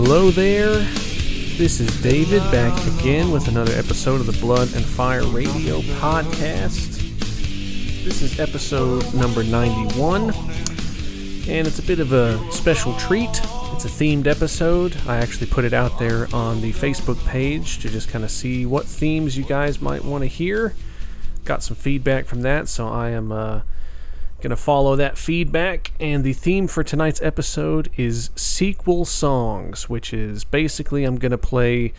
Hello there. This is David back again with another episode of the Blood and Fire Radio podcast. This is episode number 91, and it's a bit of a special treat. It's a themed episode. I actually put it out there on the Facebook page to just kind of see what themes you guys might want to hear. Got some feedback from that, so I am uh, To follow that feedback, and the theme for tonight's episode is sequel songs, which is basically I'm to play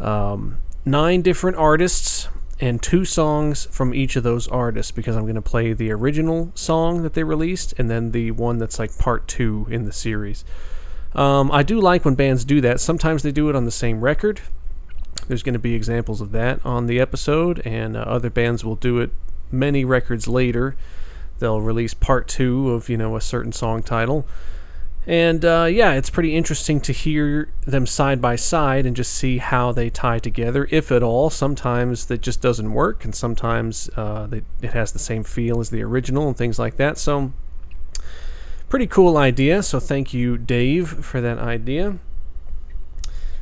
um, nine different artists and two songs from each of those artists because I'm to play the original song that they released and then the one that's like part two in the series. Um, I do like when bands do that. Sometimes they do it on the same record. There's going to be examples of that on the episode, and uh, other bands will do it many records later they'll release part two of you know a certain song title. And uh, yeah it's pretty interesting to hear them side by side and just see how they tie together if at all. Sometimes that just doesn't work and sometimes uh, they, it has the same feel as the original and things like that. So pretty cool idea. So thank you dave for that idea.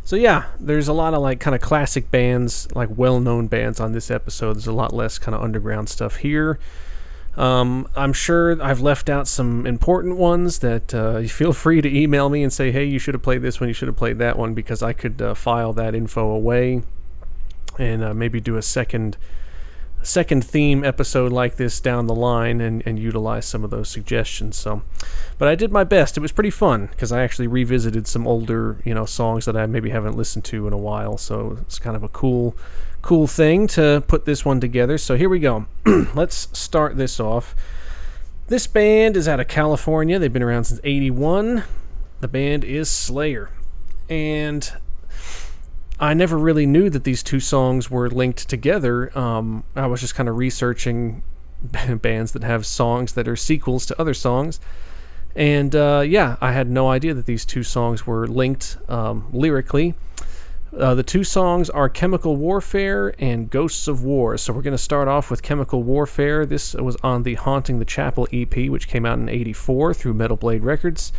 So yeah, there's a lot of like kind of classic bands, like well-known bands on this episode. There's a lot less kind of underground stuff here. Um, I'm sure I've left out some important ones that uh, you feel free to email me and say, hey, you should have played this one, you should have played that one, because I could uh, file that info away and uh, maybe do a second second theme episode like this down the line and, and utilize some of those suggestions. So, but I did my best. It was pretty fun because I actually revisited some older, you know, songs that I maybe haven't listened to in a while. So it's kind of a cool cool thing to put this one together. So here we go. Let's start this off. This band is out of California. They've been around since 81. The band is Slayer. And I never really knew that these two songs were linked together. Um, I was just kind of researching bands that have songs that are sequels to other songs. And uh, yeah, I had no idea that these two songs were linked um, lyrically. Uh, the two songs are Chemical Warfare and Ghosts of War. So we're going to start off with Chemical Warfare. This was on the Haunting the Chapel EP, which came out in 84 through Metal Blade Records.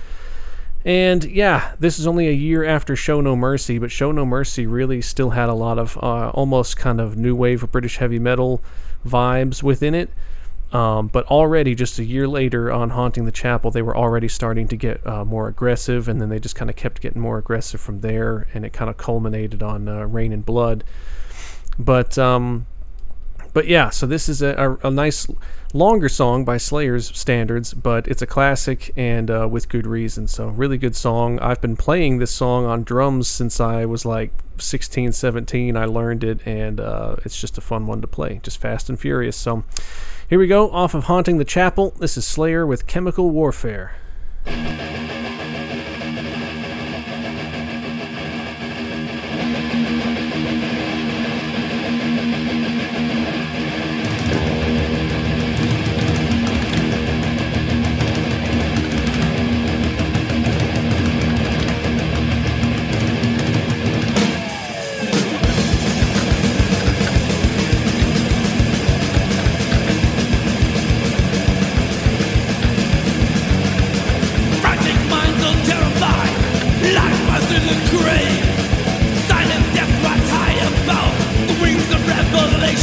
And yeah, this is only a year after Show No Mercy, but Show No Mercy really still had a lot of uh, almost kind of new wave of British heavy metal vibes within it. Um, but already, just a year later on Haunting the Chapel, they were already starting to get uh, more aggressive, and then they just kind of kept getting more aggressive from there, and it kind of culminated on uh, Reign in Blood. But um, but yeah, so this is a, a, a, nice longer song by Slayer's standards, but it's a classic and uh, with good reason. So really good song. I've been playing this song on drums since I was like 16, 17. I learned it, and uh, it's just a fun one to play, just fast and furious. So. Here we go, off of Haunting the Chapel. This is Slayer with Chemical Warfare.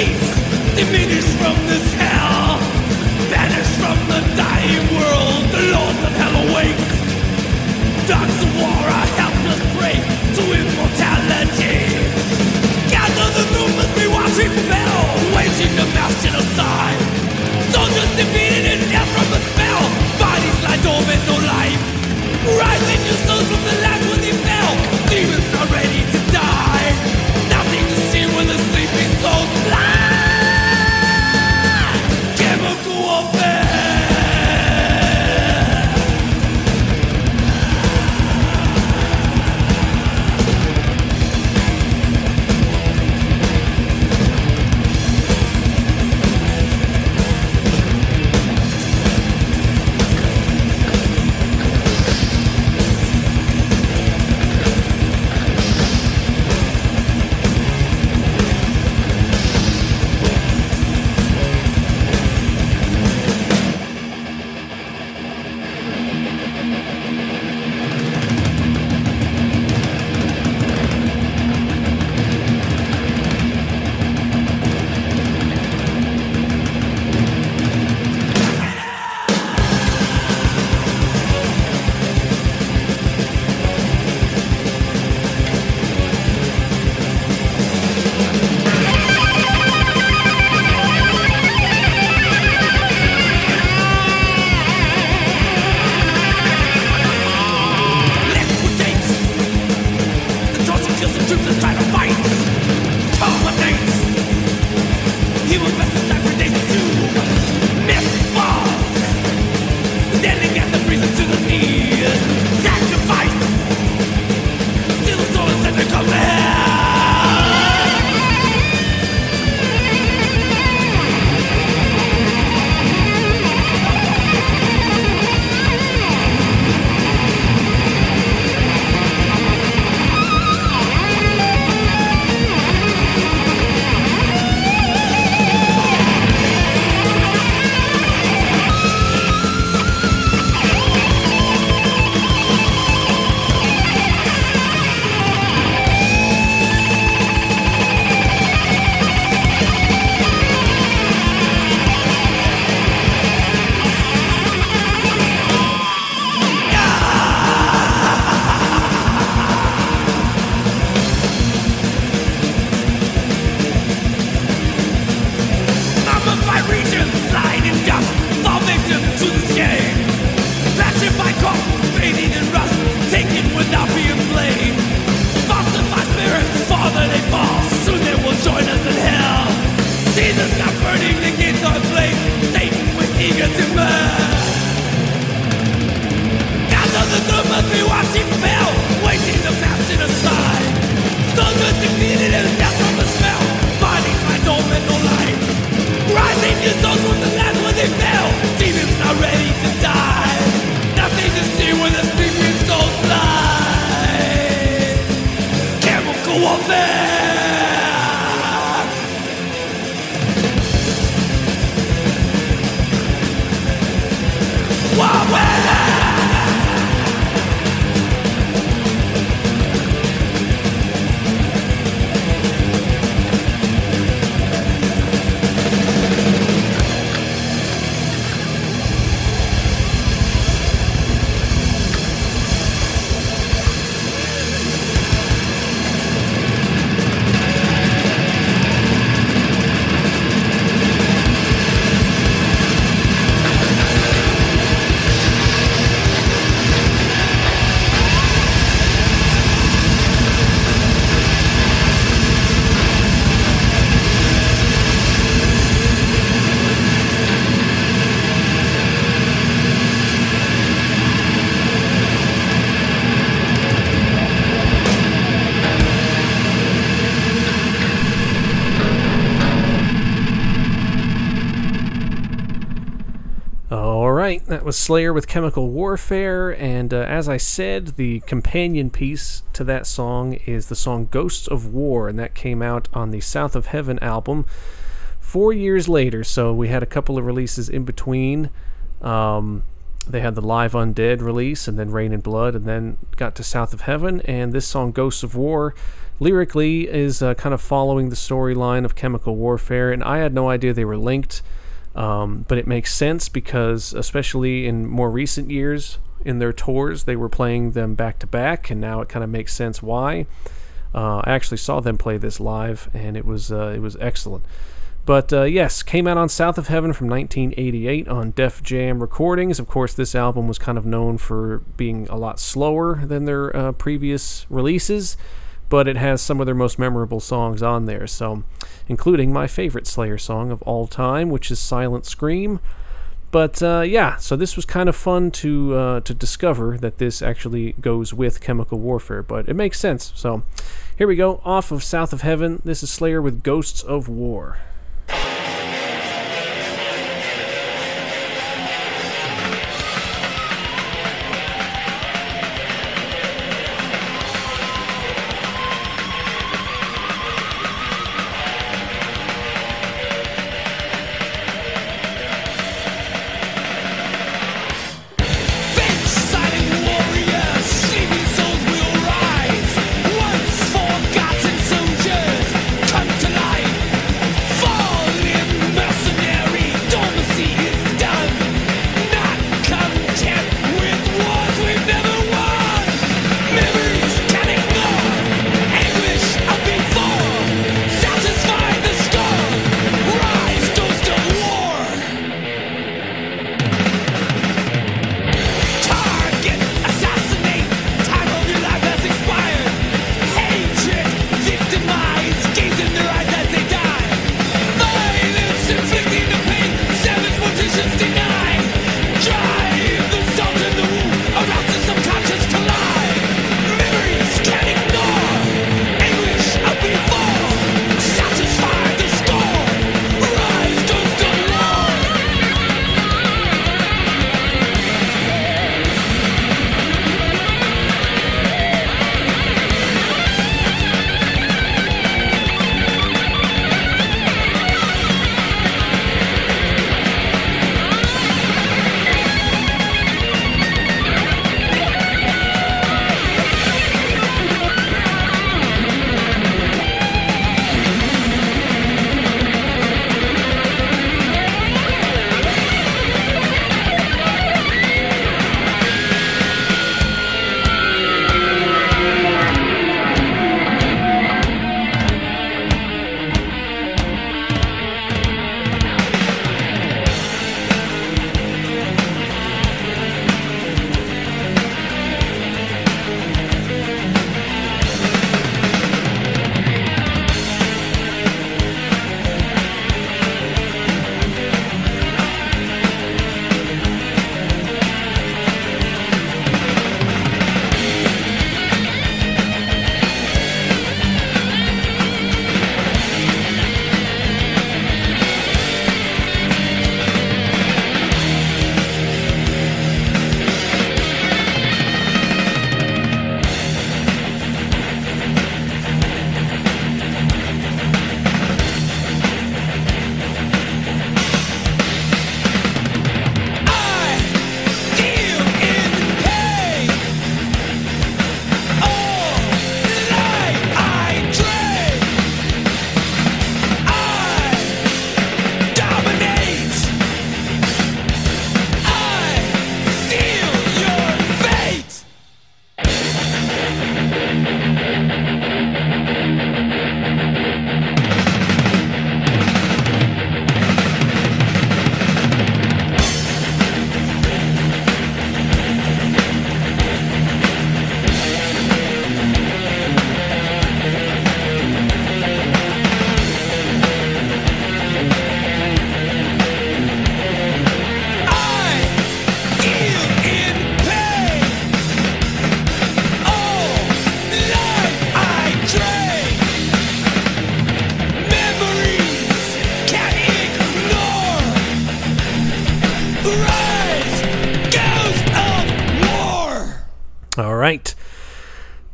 thief, diminish from this hell, banish from the dying world, the lords of hell awake. Dogs of war are helpless prey to immortality. Gather the rumors, be watching the bell, waging the mass genocide. Soldiers defeated in death from the spell, bodies lie dormant, no life. Rising your souls from the land where they fell, demons are ready to die life. Was Slayer with Chemical Warfare, and uh, as I said, the companion piece to that song is the song Ghosts of War, and that came out on the South of Heaven album four years later. So we had a couple of releases in between. Um, they had the Live Undead release, and then Reign in Blood, and then got to South of Heaven, and this song Ghosts of War lyrically is uh, kind of following the storyline of Chemical Warfare, and I had no idea they were linked. Um, but it makes sense because, especially in more recent years in their tours, they were playing them back to back, and now it kind of makes sense why. Uh, I actually saw them play this live, and it was uh, it was excellent. But uh, yes, came out on South of Heaven from 1988 on Def Jam Recordings. Of course, this album was kind of known for being a lot slower than their uh, previous releases, but it has some of their most memorable songs on there. So, including my favorite Slayer song of all time, which is "Silent Scream." But uh, yeah, so this was kind of fun to uh, to discover that this actually goes with Chemical Warfare, but it makes sense. So here we go, off of South of Heaven. This is Slayer with Ghosts of War.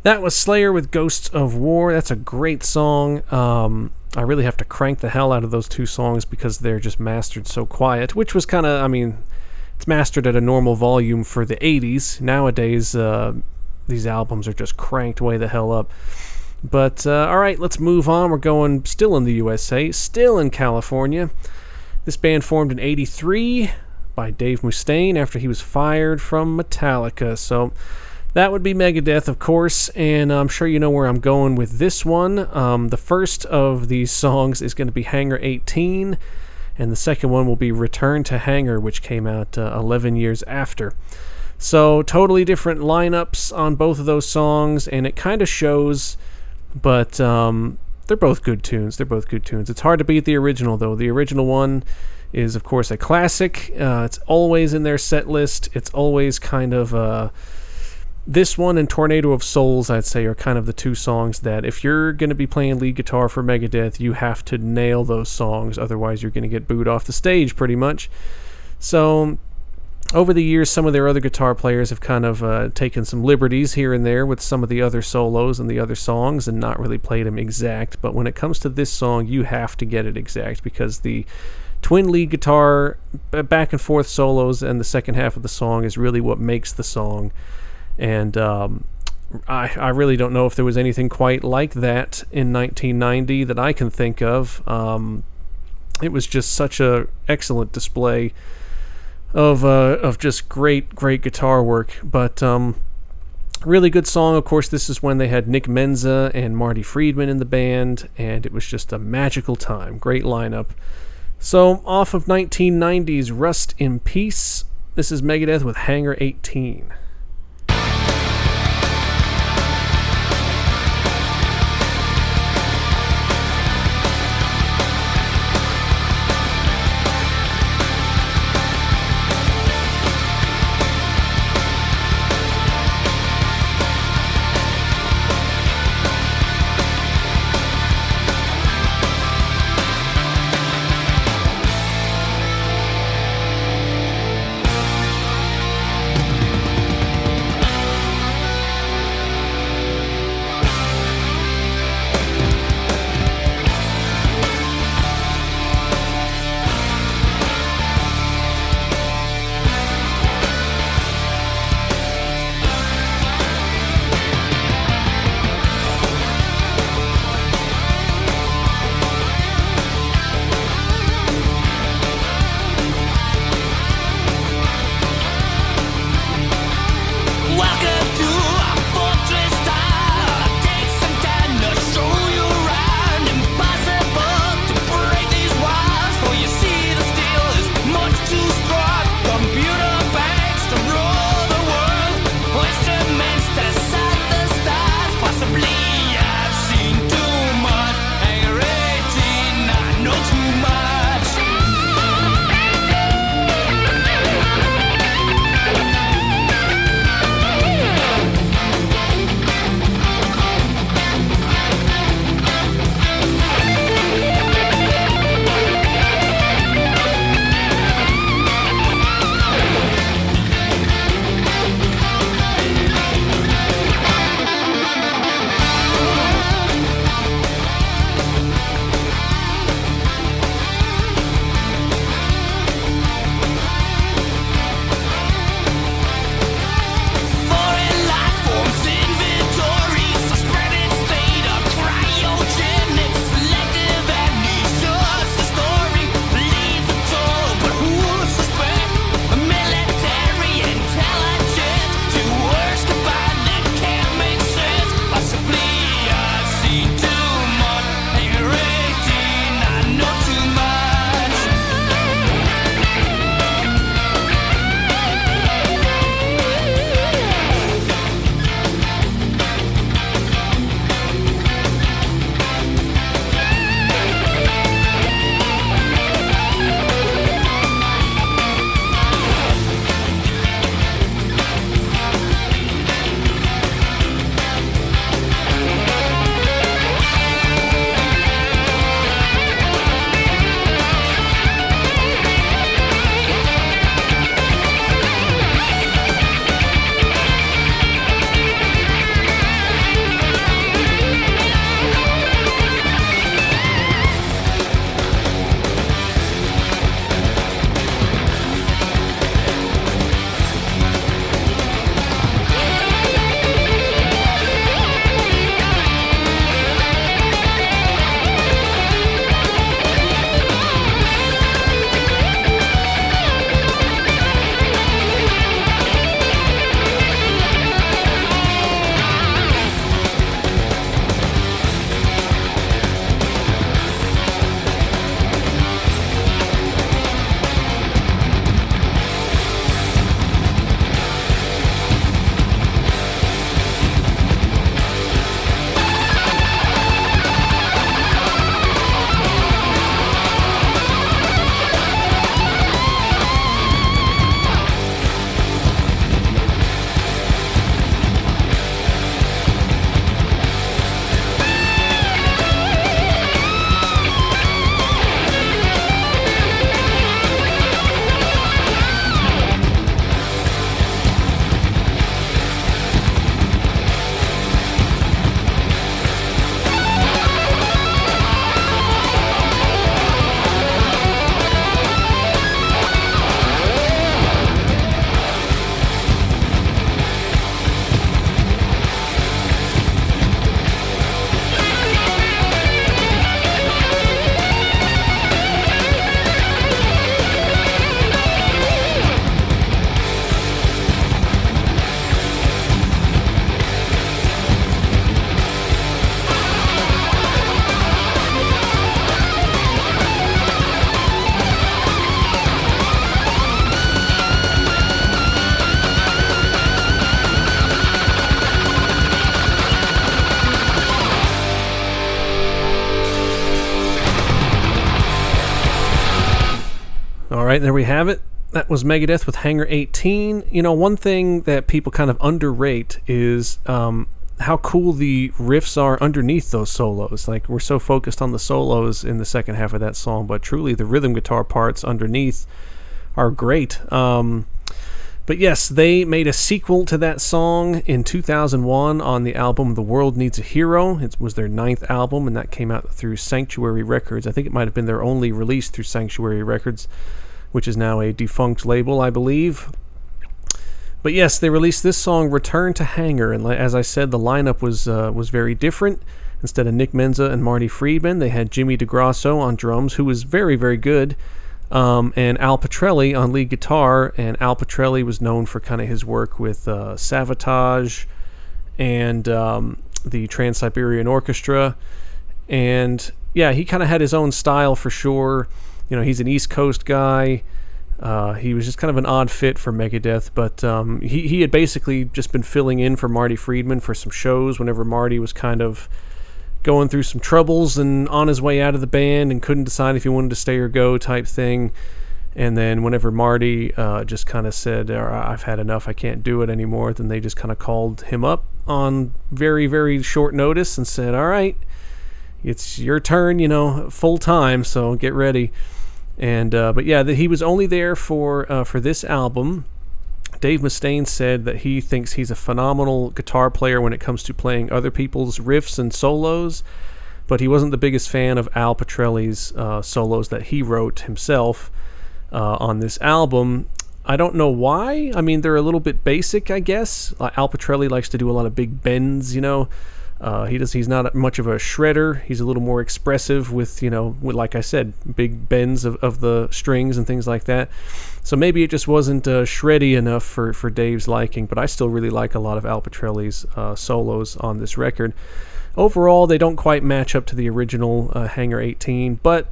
That was Slayer with Ghosts of War. That's a great song. Um, I really have to crank the hell out of those two songs because they're just mastered so quiet, which was kind of, I mean, it's mastered at a normal volume for the 80s. Nowadays, uh, these albums are just cranked way the hell up. But uh, all right, let's move on. We're going still in the USA, still in California. This band formed in 83 by Dave Mustaine after he was fired from Metallica. So that would be Megadeth, of course, and I'm sure you know where I'm going with this one. Um, the first of these songs is going to be Hangar 18, and the second one will be Return to Hangar, which came out uh, 11 years after. So, totally different lineups on both of those songs, and it kind of shows, but um, they're both good tunes. They're both good tunes. It's hard to beat the original, though. The original one is, of course, a classic. Uh, it's always in their set list, it's always kind of. Uh, this one and Tornado of Souls, I'd say, are kind of the two songs that if you're going to be playing lead guitar for Megadeth, you have to nail those songs. Otherwise, you're going to get booed off the stage pretty much. So, over the years, some of their other guitar players have kind of uh, taken some liberties here and there with some of the other solos and the other songs and not really played them exact. But when it comes to this song, you have to get it exact because the twin lead guitar back and forth solos and the second half of the song is really what makes the song and um, I, I really don't know if there was anything quite like that in 1990 that I can think of. Um, it was just such a excellent display of uh, of just great great guitar work. But um, really good song. Of course, this is when they had Nick Menza and Marty Friedman in the band, and it was just a magical time. Great lineup. So off of 1990's Rust in Peace, this is Megadeth with Hangar 18. There we have it. That was Megadeth with Hangar 18. You know, one thing that people kind of underrate is um, how cool the riffs are underneath those solos. Like, we're so focused on the solos in the second half of that song, but truly the rhythm guitar parts underneath are great. Um, but yes, they made a sequel to that song in 2001 on the album The World Needs a Hero. It was their ninth album, and that came out through Sanctuary Records. I think it might have been their only release through Sanctuary Records, which is now a defunct label, I believe. But yes, they released this song, "Return to Hangar," and as I said, the lineup was uh, was very different. Instead of Nick Menza and Marty Friedman, they had Jimmy DeGrasso on drums, who was very, very good um, and Al Pitrelli on lead guitar. And Al Pitrelli was known for kind of his work with uh, Savatage and um, the Trans Siberian Orchestra. And yeah, he kind of had his own style for sure. You know, he's an East Coast guy. Uh, he was just kind of an odd fit for Megadeth, but um, he, he had basically just been filling in for Marty Friedman for some shows whenever Marty was kind of going through some troubles and on his way out of the band and couldn't decide if he wanted to stay or go type thing. And then whenever Marty uh, just kind of said, I've had enough, I can't do it anymore, then they just kind of called him up on very, very short notice and said, All right, it's your turn, you know, full time, so get ready. And uh, but yeah, the, he was only there for uh, for this album, Dave Mustaine said that he thinks he's a phenomenal guitar player when it comes to playing other people's riffs and solos, but he wasn't the biggest fan of Al Pitrelli's uh, solos that he wrote himself uh, on this album. I don't know why. I mean, they're a little bit basic, I guess. Al Pitrelli likes to do a lot of big bends, you know. Uh, he does. He's not much of a shredder. He's a little more expressive with, you know, with, like I said, big bends of, of the strings and things like that. So maybe it just wasn't uh, shreddy enough for, for Dave's liking. But I still really like a lot of Al Pitrelli's uh, solos on this record. Overall, they don't quite match up to the original uh, Hangar 18, but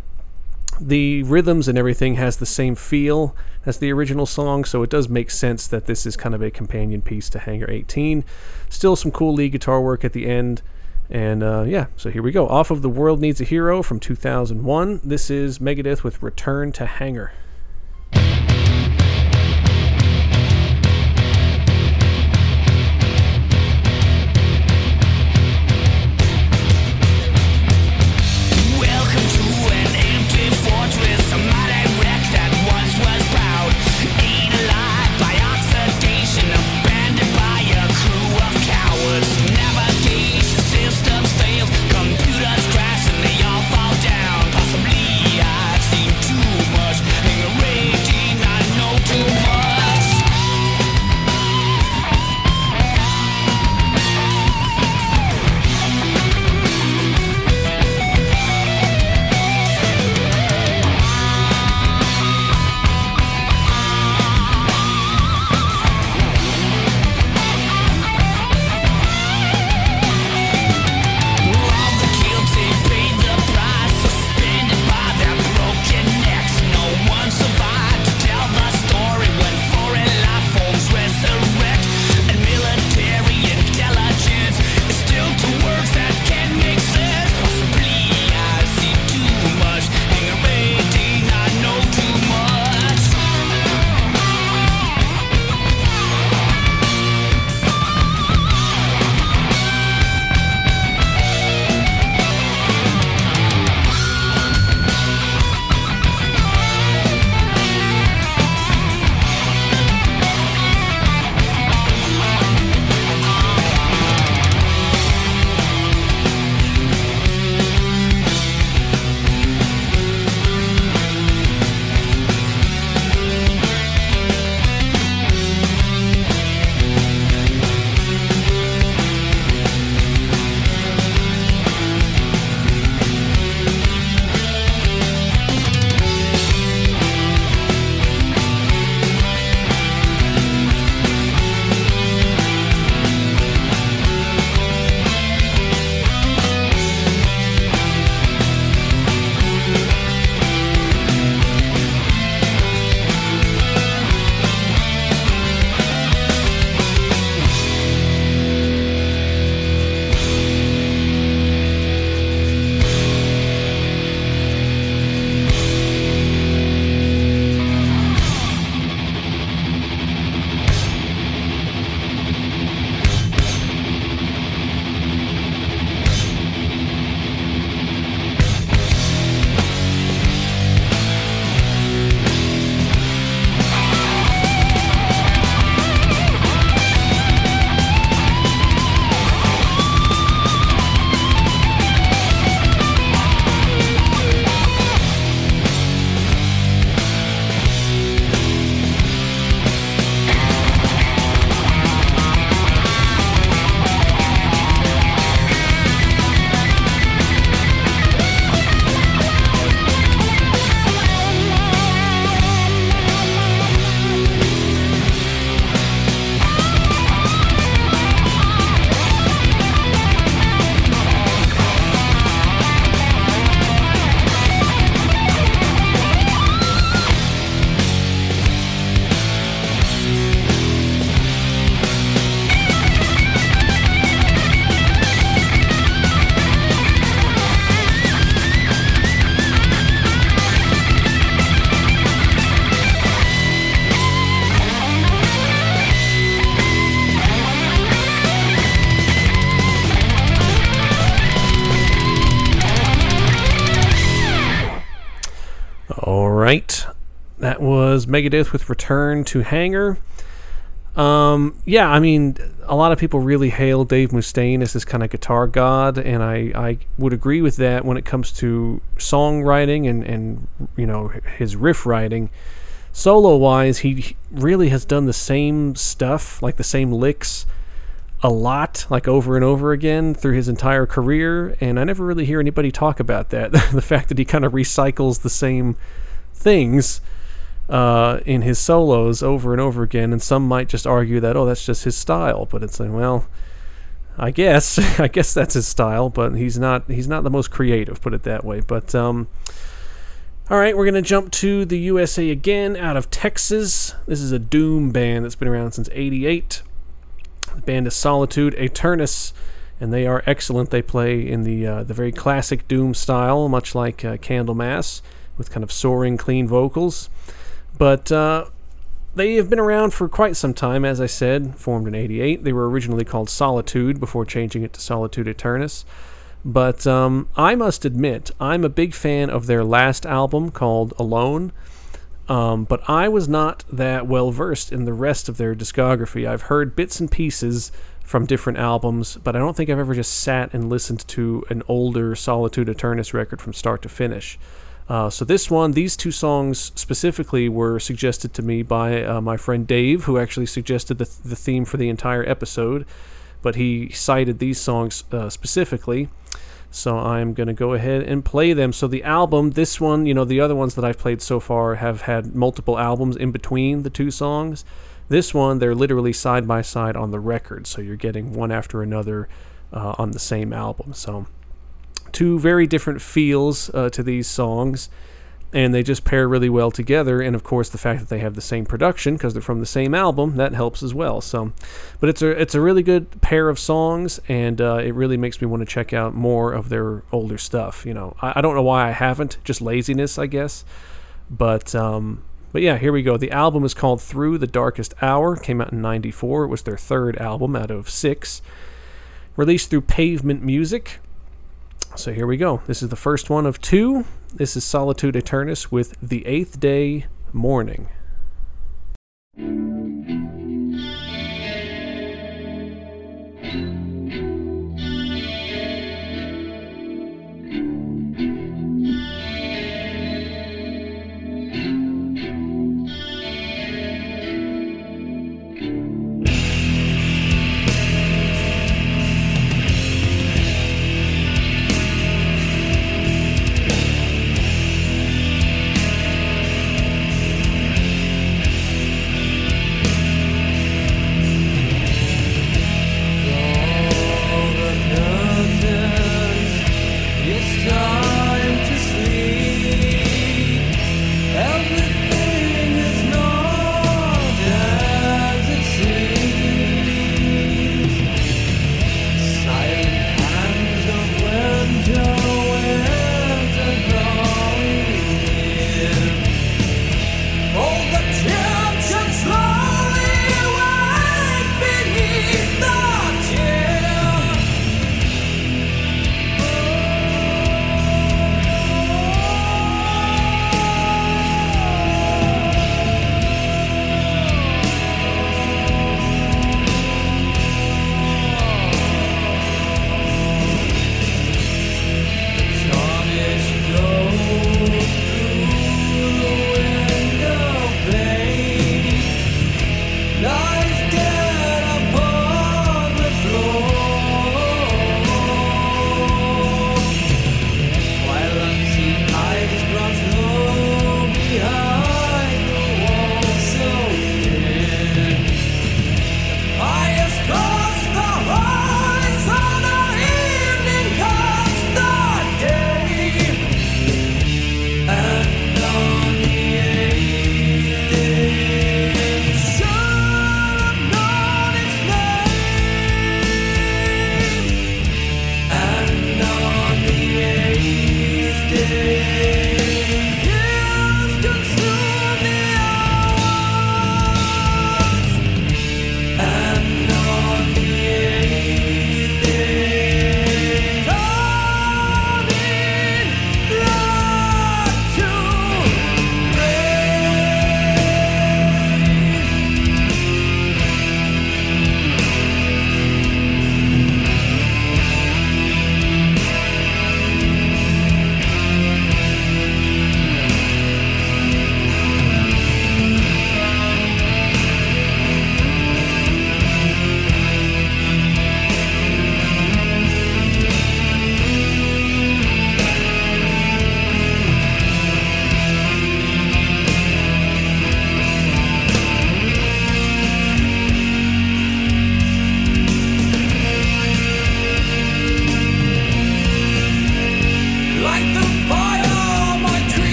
the rhythms and everything has the same feel as the original song, so it does make sense that this is kind of a companion piece to Hangar 18. Still some cool lead guitar work at the end. And uh, yeah, so here we go. Off of The World Needs a Hero from 2001, this is Megadeth with Return to Hangar. That was Megadeth with Return to Hangar. Um, yeah, I mean, a lot of people really hail Dave Mustaine as this kind of guitar god, and I, I would agree with that when it comes to songwriting and, and you know his riff writing. Solo wise, he really has done the same stuff, like the same licks, a lot, like over and over again through his entire career, and I never really hear anybody talk about that. the fact that he kind of recycles the same things uh, in his solos over and over again, and some might just argue that oh, that's just his style. But it's like, well, I guess I guess that's his style, but he's not he's not the most creative, put it that way. But um, all right, we're gonna jump to the USA again, out of Texas. This is a doom band that's been around since '88. The band is Solitude Aeturnus, and they are excellent. They play in the uh, the very classic doom style, much like uh, Candlemass, with kind of soaring, clean vocals. But uh, they have been around for quite some time, as I said, formed in 88. They were originally called Solitude before changing it to Solitude Aeturnus. But um, I must admit, I'm a big fan of their last album called Alone. Um, but I was not that well versed in the rest of their discography. I've heard bits and pieces from different albums, but I don't think I've ever just sat and listened to an older Solitude Aeturnus record from start to finish. Uh, so this one, these two songs specifically were suggested to me by uh, my friend Dave, who actually suggested the, the theme for the entire episode, but he cited these songs uh, specifically. So I'm going to go ahead and play them. So the album, this one, you know, the other ones that I've played so far have had multiple albums in between the two songs. This one, they're literally side by side on the record, so you're getting one after another uh, on the same album. So two very different feels uh, to these songs, and they just pair really well together. And of course, the fact that they have the same production because they're from the same album that helps as well. So, but it's a it's a really good pair of songs, and uh, it really makes me want to check out more of their older stuff. You know, I, I don't know why I haven't, just laziness, I guess. But um, but yeah, here we go. The album is called Through the Darkest Hour. Came out in '94. It was their third album out of six. Released through Pavement Music. So here we go. This is the first one of two. This is Solitude Aeturnus with The Eighth Day Mourning.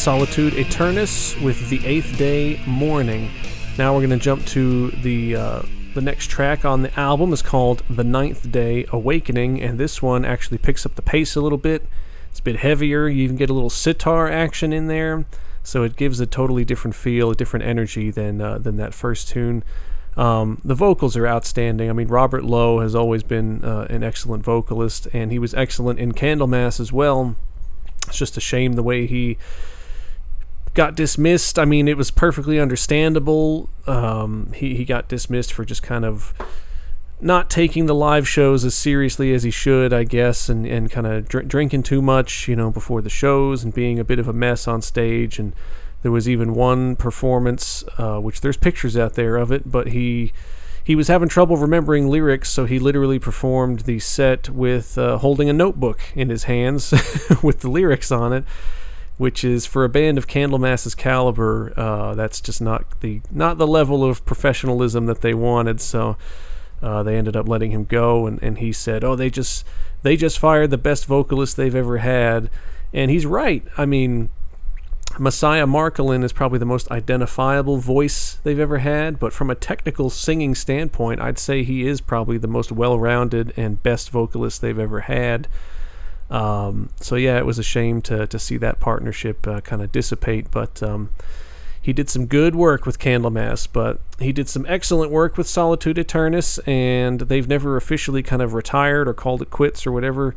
Solitude Aeturnus with the Eighth Day Mourning. Now we're going to jump to the uh, the next track on the album is called The Ninth Day Awakening, and this one actually picks up the pace a little bit. It's a bit heavier. You even get a little sitar action in there, so it gives a totally different feel, a different energy than uh, than that first tune. Um, the vocals are outstanding. I mean, Robert Lowe has always been uh, an excellent vocalist, and he was excellent in Candlemass as well. It's just a shame the way he got dismissed. I mean, it was perfectly understandable. Um, he he got dismissed for just kind of not taking the live shows as seriously as he should, I guess, and and kind of dr- drinking too much, you know, before the shows and being a bit of a mess on stage. And there was even one performance, uh, which there's pictures out there of it, but he he was having trouble remembering lyrics, so he literally performed the set with uh, holding a notebook in his hands with the lyrics on it, which is for a band of Candlemass's caliber, uh, that's just not the not the level of professionalism that they wanted. So uh, they ended up letting him go, and, and he said, "Oh, they just they just fired the best vocalist they've ever had," and he's right. I mean Messiah Marcolin is probably the most identifiable voice they've ever had, but from a technical singing standpoint, I'd say he is probably the most well rounded and best vocalist they've ever had. Um, so, yeah, it was a shame to, to see that partnership uh, kind of dissipate, but um, he did some good work with Candlemass, but he did some excellent work with Solitude Aeturnus, and they've never officially kind of retired or called it quits or whatever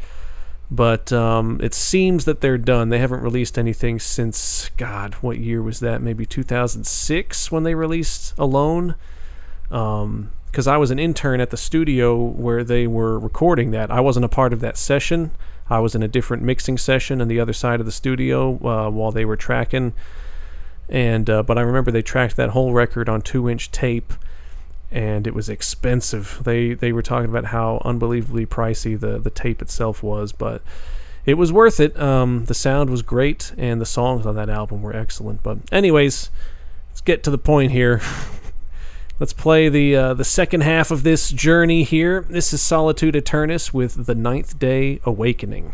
but um, it seems that they're done. They haven't released anything since God, what year was that? Maybe 2006 when they released Alone. Because um, I was an intern at the studio where they were recording that. I wasn't a part of that session. I was in a different mixing session on the other side of the studio uh, while they were tracking. And uh, but I remember they tracked that whole record on two-inch tape and it was expensive. They they were talking about how unbelievably pricey the the tape itself was, but it was worth it. Um, the sound was great, and the songs on that album were excellent. But anyways, let's get to the point here. let's play the uh, the second half of this journey here. This is Solitude Aeturnus with the Ninth Day Awakening.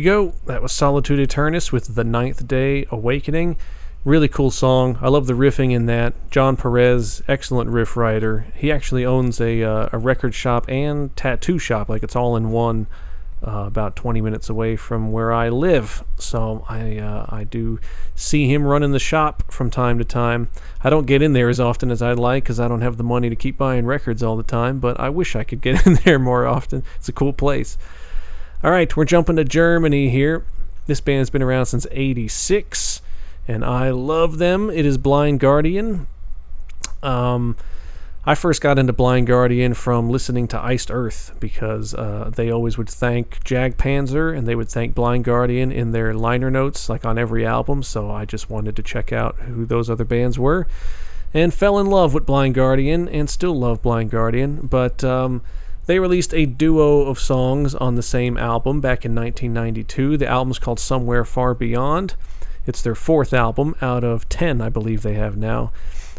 Go. That was Solitude Aeturnus with The Ninth Day Awakening. Really cool song. I love the riffing in that. John Perez, excellent riff writer. He actually owns a, uh, a record shop and tattoo shop, like it's all in one, uh, about 20 minutes away from where I live. So I uh, I do see him running the shop from time to time. I don't get in there as often as I'd like because I don't have the money to keep buying records all the time. But I wish I could get in there more often. It's a cool place. All right, we're jumping to Germany here. This band's been around since '86 and I love them. It is Blind Guardian. Um, I first got into Blind Guardian from listening to Iced Earth because uh, they always would thank Jag Panzer and they would thank Blind Guardian in their liner notes, like on every album. So I just wanted to check out who those other bands were and fell in love with Blind Guardian and still love Blind Guardian. But um, they released a duo of songs on the same album back in 1992. The album's called Somewhere Far Beyond. It's their fourth album out of 10, I believe they have now.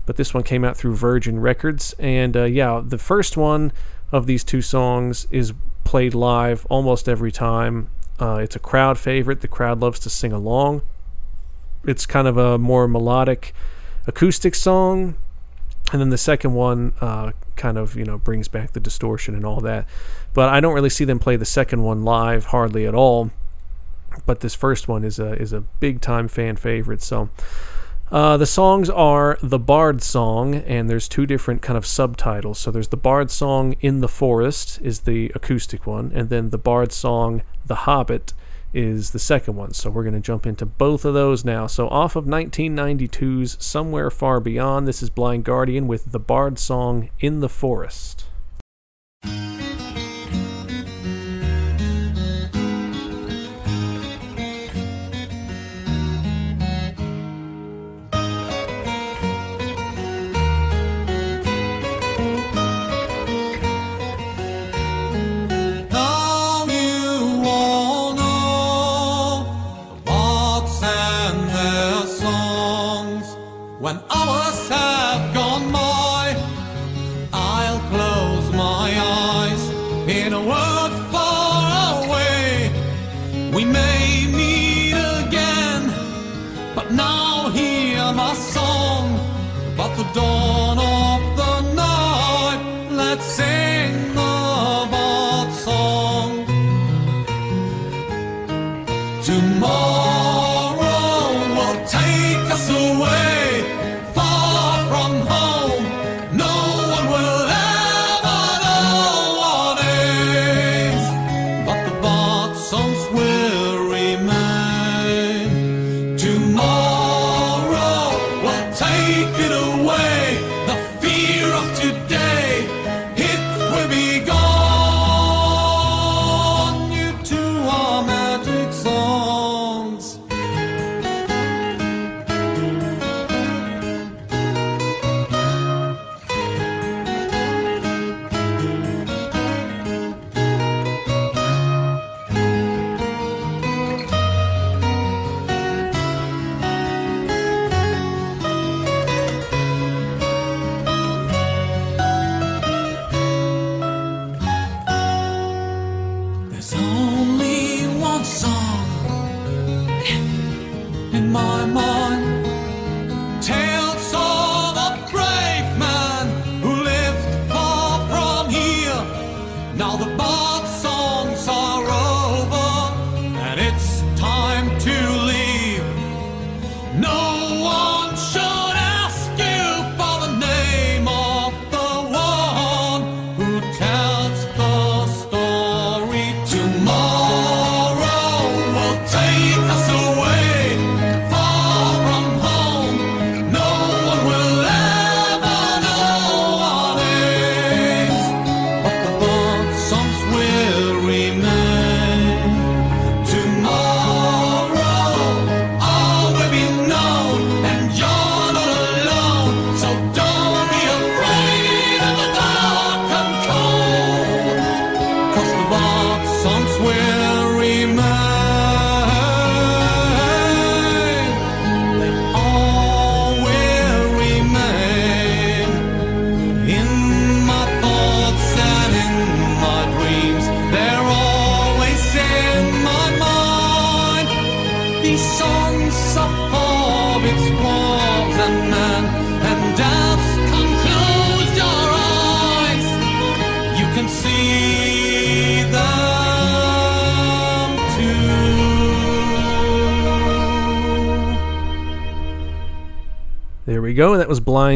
But this one came out through Virgin Records. And uh, yeah, the first one of these two songs is played live almost every time. Uh, it's a crowd favorite. The crowd loves to sing along. It's kind of a more melodic acoustic song. And then the second one uh, kind of, you know, brings back the distortion and all that. But I don't really see them play the second one live hardly at all but this first one is a is a big time fan favorite. So. Uh, the songs are the Bard song, and there's two different kind of subtitles. So there's the Bard song "In the Forest" is the acoustic one, and then the Bard song "The Hobbit" is the second one. So we're going to jump into both of those now. So off of 1992's "Somewhere Far Beyond," this is Blind Guardian with the Bard song "In the Forest."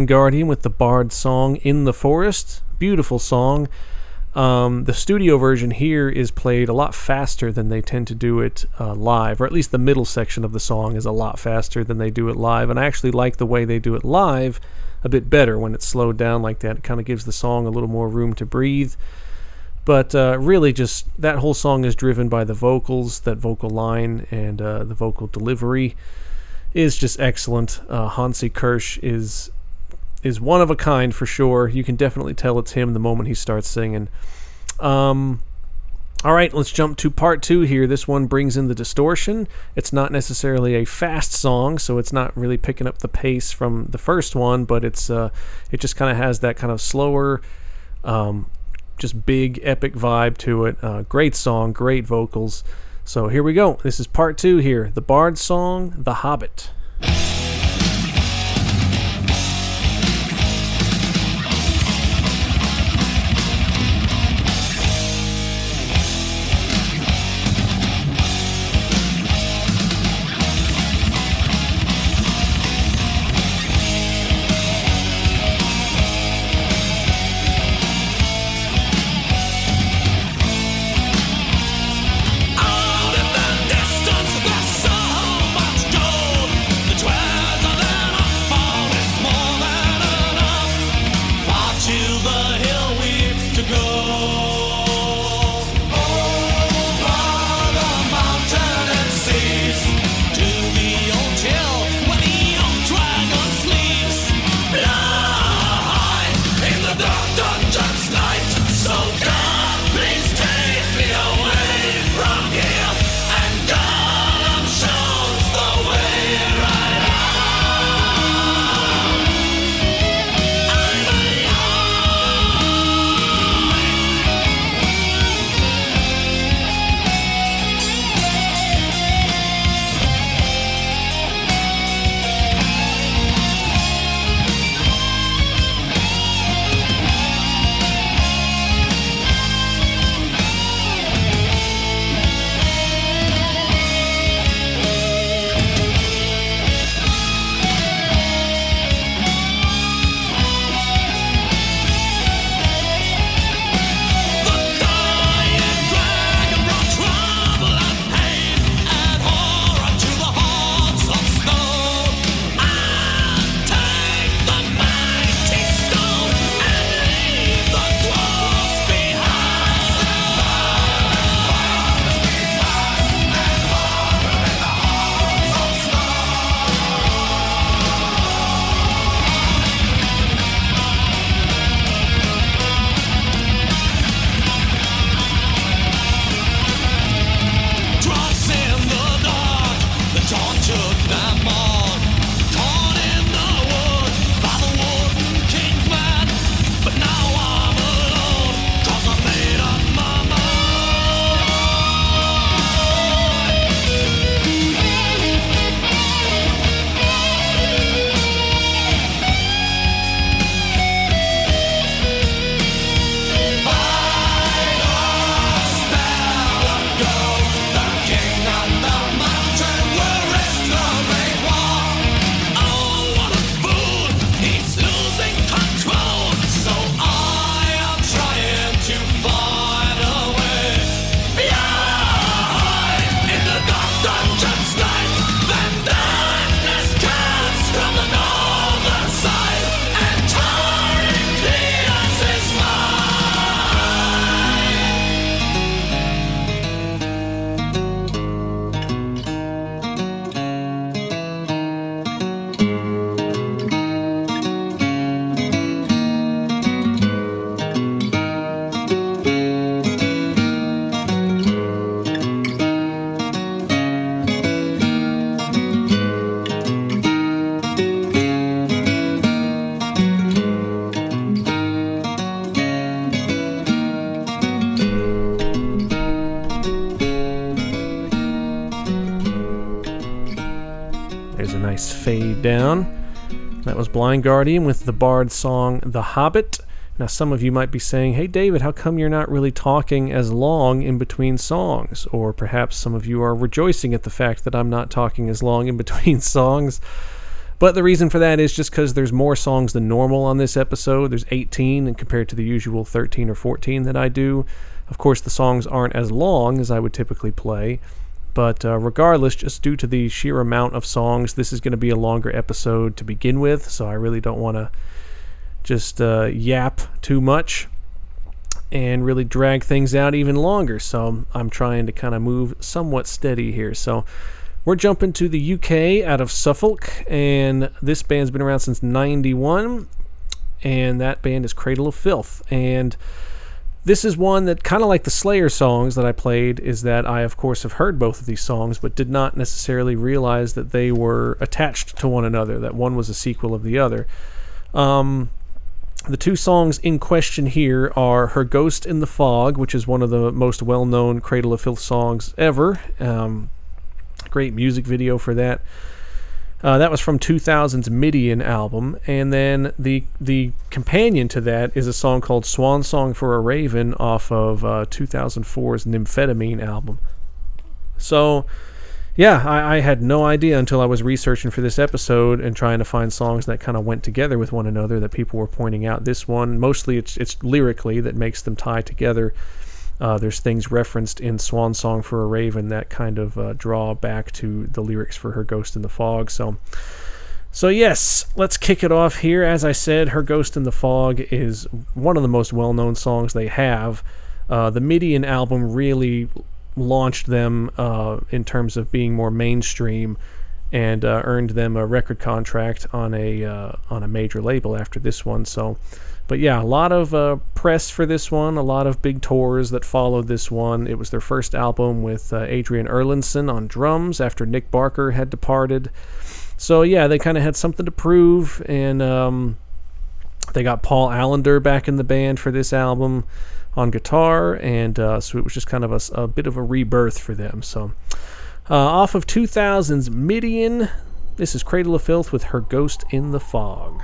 Guardian with the Bard song In the Forest. Beautiful song. Um, the studio version here is played a lot faster than they tend to do it uh, live, or at least the middle section of the song is a lot faster than they do it live. And I actually like the way they do it live a bit better when it's slowed down like that. It kind of gives the song a little more room to breathe. But uh, really, just that whole song is driven by the vocals, that vocal line, and uh, the vocal delivery is just excellent. Uh, Hansi Kürsch is is one of a kind for sure. You can definitely tell it's him the moment he starts singing. Um, all right, let's jump to part two here. This one brings in the distortion. It's not necessarily a fast song, so it's not really picking up the pace from the first one, but it's uh, it just kind of has that kind of slower, um, just big epic vibe to it. Uh, great song, great vocals. So here we go. This is part two here. The Bard song, The Hobbit. Guardian with the Bard song The Hobbit. Now, some of you might be saying, Hey, David, how come you're not really talking as long in between songs? Or perhaps some of you are rejoicing at the fact that I'm not talking as long in between songs. But the reason for that is just because there's more songs than normal on this episode. There's 18, and compared to the usual 13 or 14 that I do. Of course, the songs aren't as long as I would typically play. But uh, regardless, just due to the sheer amount of songs, this is going to be a longer episode to begin with. So I really don't want to just uh, yap too much and really drag things out even longer. So I'm trying to kind of move somewhat steady here. So we're jumping to the UK out of Suffolk, and this band's been around since 91, and that band is Cradle of Filth. And this is one that kind of like the Slayer songs that I played is that I of course have heard both of these songs but did not necessarily realize that they were attached to one another that one was a sequel of the other. Um, the two songs in question here are Her Ghost in the Fog, which is one of the most well known Cradle of Filth songs ever. Um, great music video for that. Uh, that was from 2000's Midian album, and then the the companion to that is a song called "Swan Song for a Raven" off of uh, 2004's Nymphetamine album. So yeah, I, I, had no idea until I was researching for this episode and trying to find songs that kind of went together with one another that people were pointing out. This one, mostly it's it's lyrically that makes them tie together. Uh, there's things referenced in Swan Song for a Raven that kind of uh, draw back to the lyrics for Her Ghost in the Fog. So, so yes, let's kick it off here. As I said, Her Ghost in the Fog is one of the most well-known songs they have. Uh, the Midian album really launched them uh, in terms of being more mainstream and uh, earned them a record contract on a uh, on a major label after this one. So, but yeah, a lot of uh, press for this one, a lot of big tours that followed this one. It was their first album with uh, Adrian Erlandsson on drums after Nick Barker had departed. So yeah, they kind of had something to prove, and um, they got Paul Allender back in the band for this album on guitar, and uh, so it was just kind of a, a, bit of a rebirth for them. So, uh, off of 2000's Midian, this is Cradle of Filth with Her Ghost in the Fog.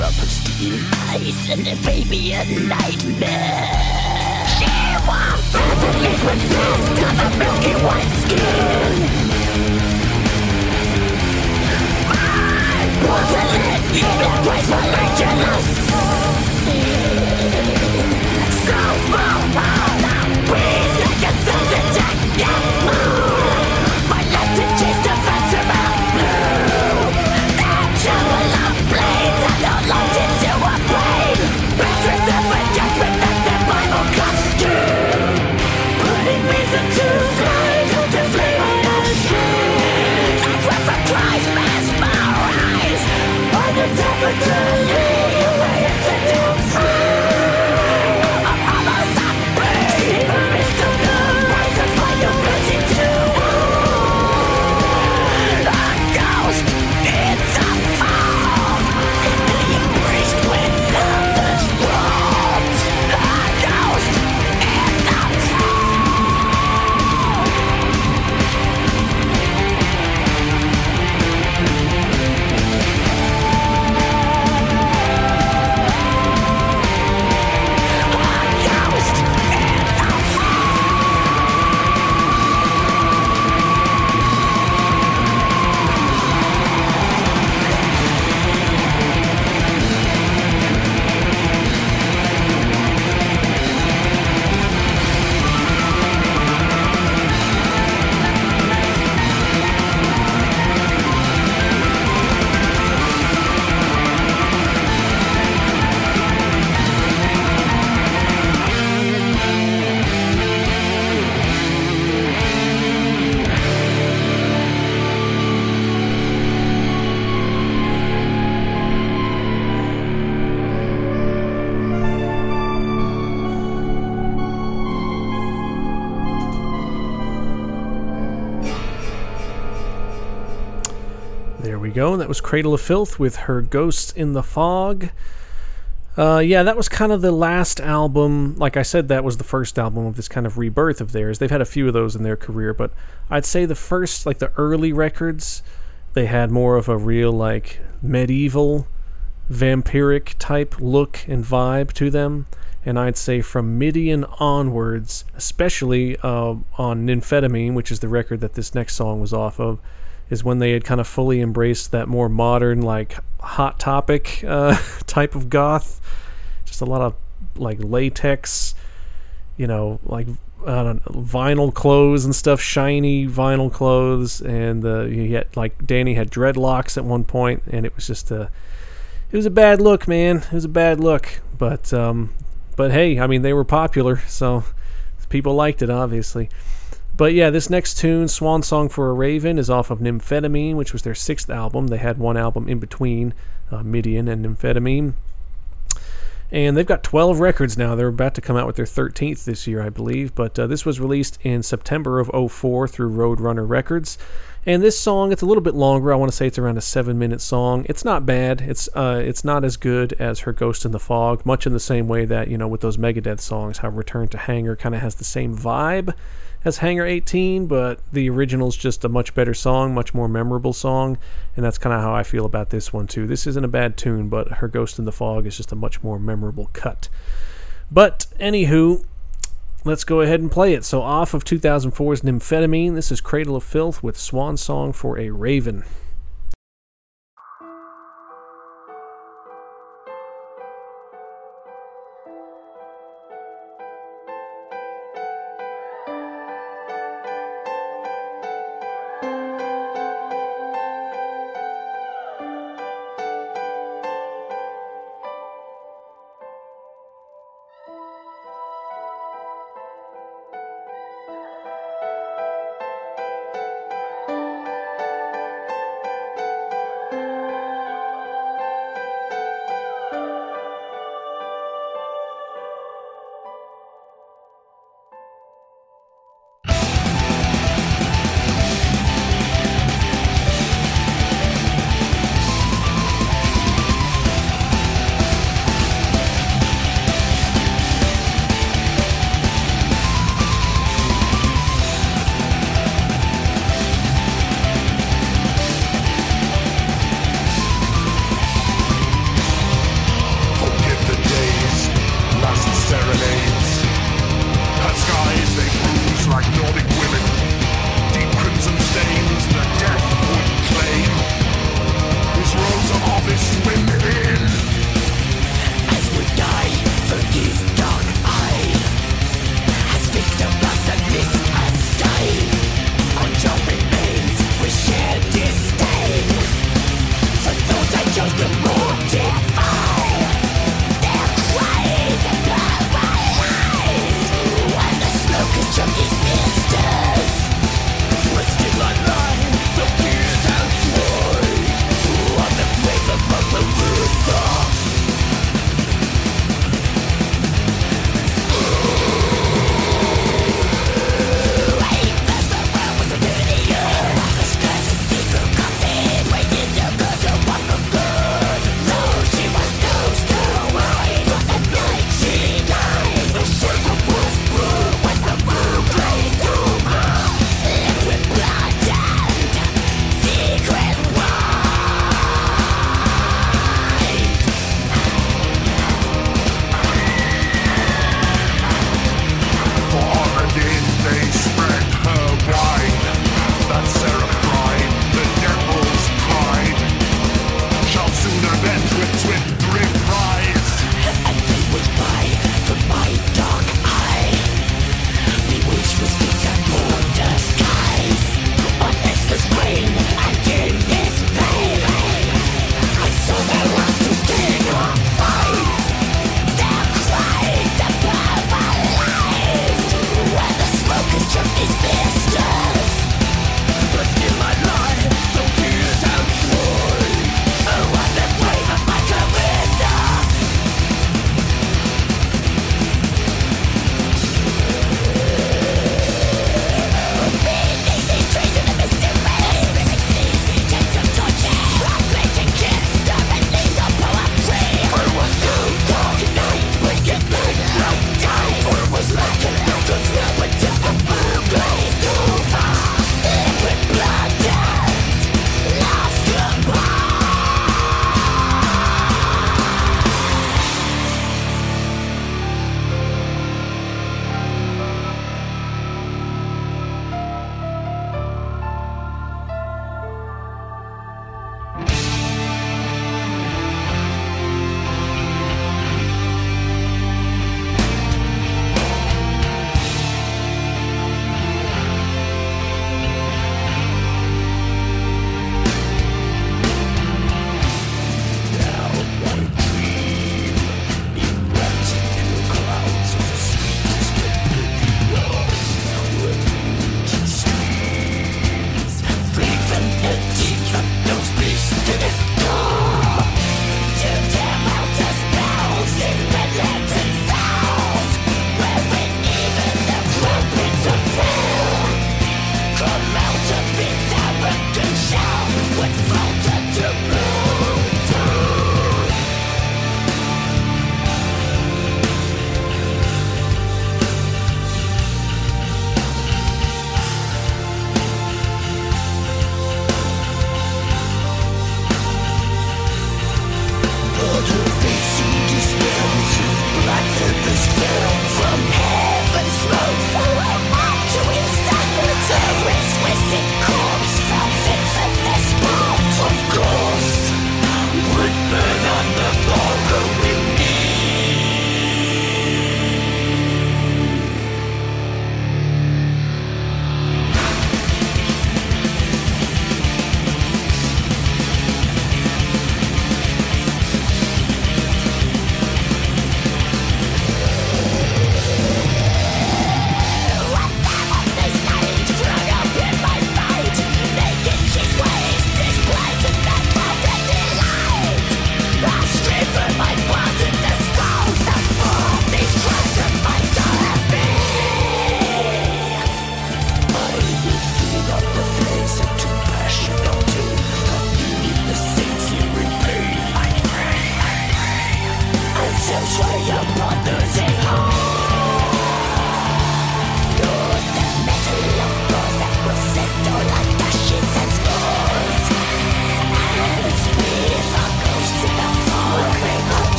I send a baby a nightmare. She was certainly possessed of a milky white skin. My porcelain, even gracefully jealous. So far, breathe like a sunset jack, yeah, My the We. That was Cradle of Filth with her Ghosts in the Fog. Uh, yeah, that was kind of the last album. Like I said, that was the first album of this kind of rebirth of theirs. They've had a few of those in their career, but I'd say the first, like the early records, they had more of a real, like, medieval, vampiric type look and vibe to them. And I'd say from Midian onwards, especially uh, on Nymphetamine, which is the record that this next song was off of, is when they had kind of fully embraced that more modern, like hot topic uh, type of goth. Just a lot of like latex, you know, like vinyl clothes and stuff, shiny vinyl clothes, and uh, you had like Dani had dreadlocks at one point, and it was just a, it was a bad look, man. It was a bad look, but um, but hey, I mean they were popular, so people liked it, obviously. But yeah, this next tune, Swan Song for a Raven, is off of Nymphetamine, which was their sixth album. They had one album in between uh, Midian and Nymphetamine. And they've got 12 records now. They're about to come out with their 13th this year, I believe. But uh, this was released in September of 04 through Roadrunner Records. And this song, it's a little bit longer. I want to say it's around a seven-minute song. It's not bad. It's uh, it's not as good as her Ghost in the Fog. Much in the same way that you know with those Megadeth songs, how Return to Hangar kind of has the same vibe as Hangar 18, but the original's just a much better song, much more memorable song, and that's kind of how I feel about this one too. This isn't a bad tune, but Her Ghost in the Fog is just a much more memorable cut. But anywho, let's go ahead and play it. So off of 2004's Nymphetamine, this is Cradle of Filth with Swan Song for a Raven.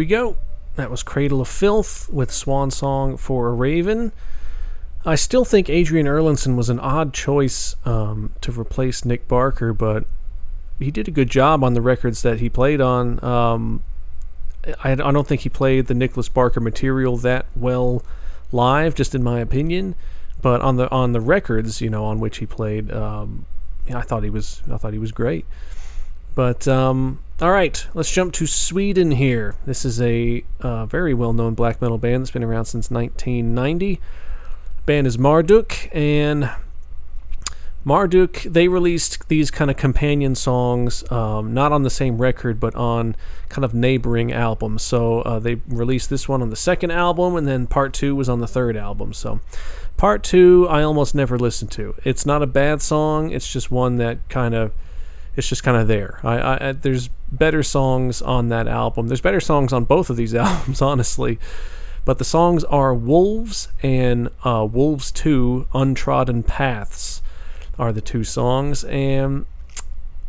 We go. That was Cradle of Filth with Swan Song for a Raven. I still think Adrian Erlandsson was an odd choice um, to replace Nick Barker, but he did a good job on the records that he played on. Um, I, I don't think he played the Nicholas Barker material that well live, just in my opinion. But on the on the records, you know, on which he played, um, I thought he was I thought he was great. But um, all right, let's jump to Sweden here. This is a uh, very well-known black metal band that's been around since 1990. Band is Marduk, and Marduk they released these kind of companion songs, um, not on the same record, but on kind of neighboring albums. So uh, they released this one on the second album, and then part two was on the third album. So part two, I almost never listened to. It's not a bad song. It's just one that kind of it's just kind of there. I, I, there's better songs on that album. There's better songs on both of these albums, honestly. But the songs are Wolves and uh, Wolves 2 Untrodden Paths are the two songs. And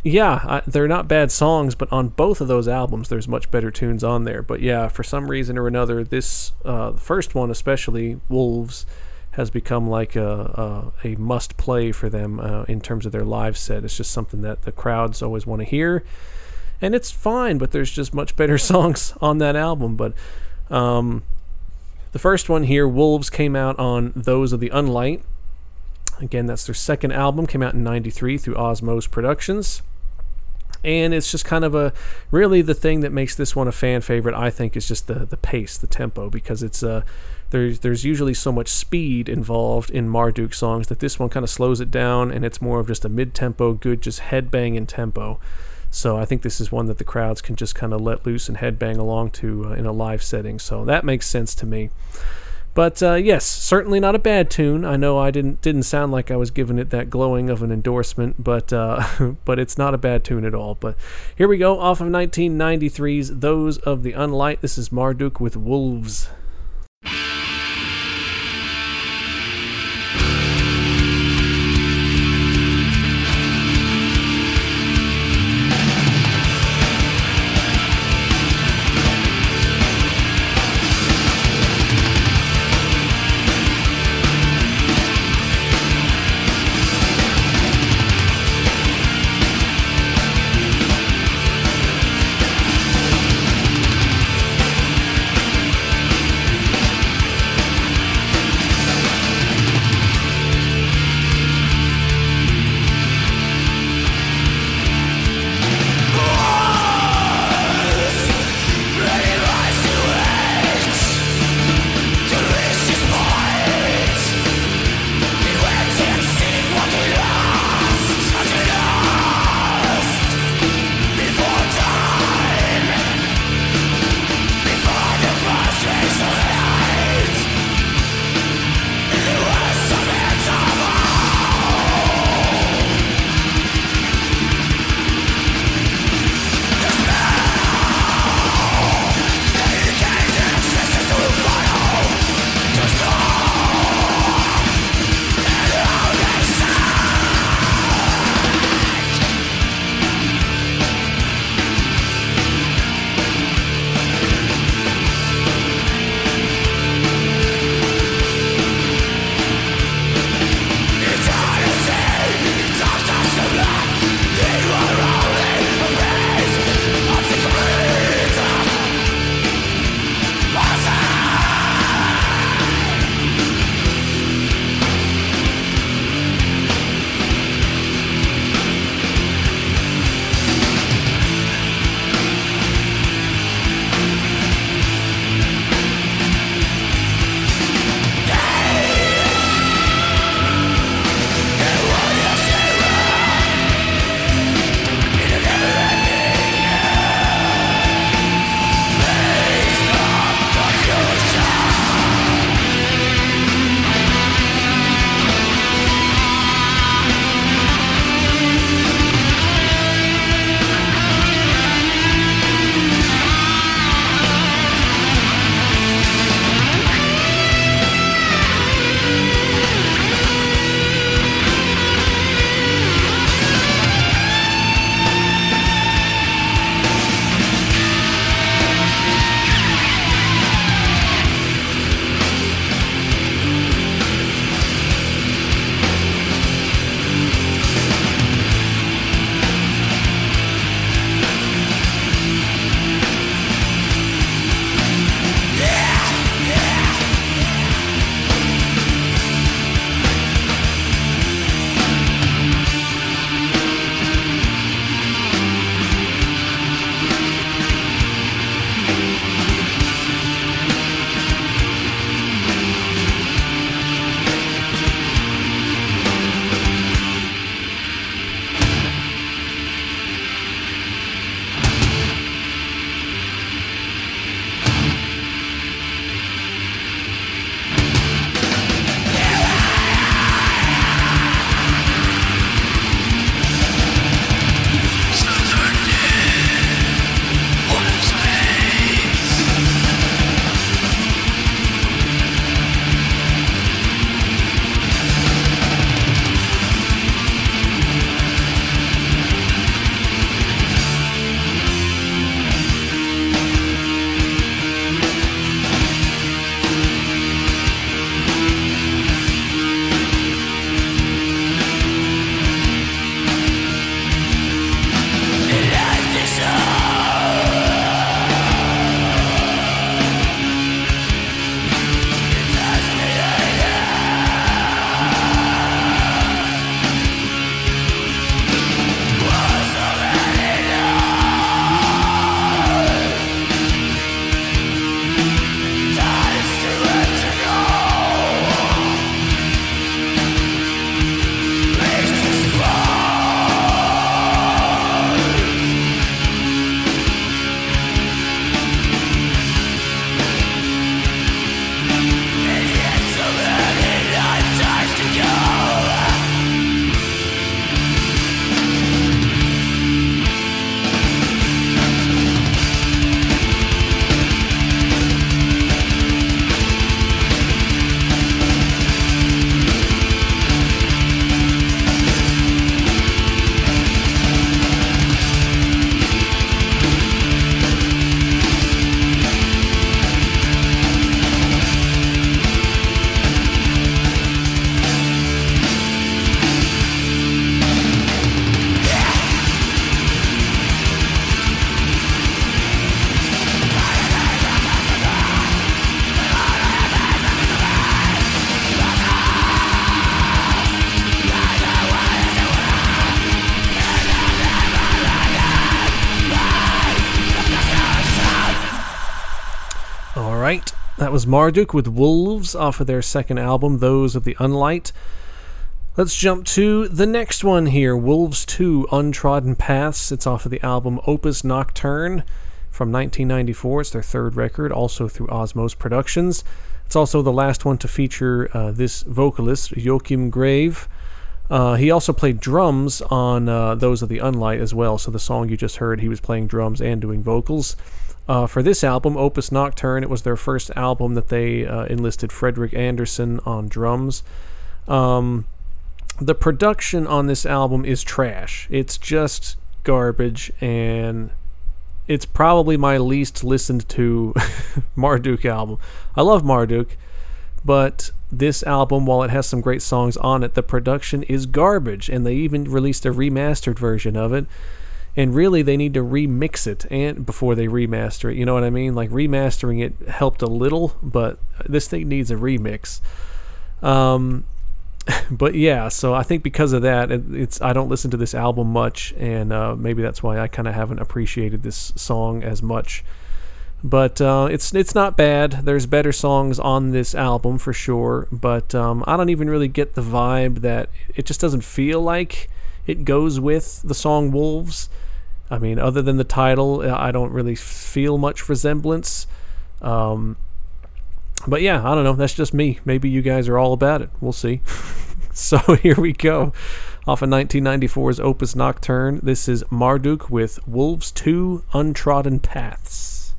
yeah, I, they're not bad songs, but on both of those albums, there's much better tunes on there. But yeah, for some reason or another, this uh, first one, especially Wolves, has become like a, a, a must play for them uh, in terms of their live set. It's just something that the crowds always want to hear. And it's fine, but there's just much better songs on that album. But um, the first one here, Wolves, came out on Those of the Unlight. Again, that's their second album, came out in 93 through Osmose Productions. And it's just kind of a really the thing that makes this one a fan favorite, I think, is just the, the pace, the tempo, because it's. Uh, there's there's usually so much speed involved in Marduk songs that this one kind of slows it down and it's more of just a mid-tempo, good just headbanging tempo. So I think this is one that the crowds can just kind of let loose and headbang along to uh, in a live setting. So that makes sense to me. But uh, yes, certainly not a bad tune. I know I didn't didn't sound like I was giving it that glowing of an endorsement, but uh, but it's not a bad tune at all. But here we go off of 1993's "Those of the Unlight." This is Marduk with Wolves. That was Marduk with Wolves off of their second album, Those of the Unlight. Let's jump to the next one here Wolves 2 Untrodden Paths. It's off of the album Opus Nocturne from 1994. It's their third record, also through Osmose Productions. It's also the last one to feature uh, this vocalist, Joachim Grave. Uh, he also played drums on uh, Those of the Unlight as well. So the song you just heard, he was playing drums and doing vocals. Uh, for this album, Opus Nocturne, it was their first album that they uh, enlisted Fredrik Andersson on drums. Um, the production on this album is trash. It's just garbage, and it's probably my least listened to Marduk album. I love Marduk, but this album, while it has some great songs on it, the production is garbage, and they even released a remastered version of it and really they need to remix it and before they remaster it you know what i mean? Like remastering it helped a little but this thing needs a remix. Um but yeah so i think because of that it, it's i don't listen to this album much and uh, maybe that's why i kind of haven't appreciated this song as much. But uh, it's it's not bad. There's better songs on this album for sure, but um, I don't even really get the vibe that it just doesn't feel like it goes with the song Wolves. I mean, other than the title, I don't really feel much resemblance. Um, but yeah, I don't know. That's just me. Maybe you guys are all about it. We'll see. so here we go. Off of 1994's Opus Nocturne, this is Marduk with Wolves 2 Untrodden Paths.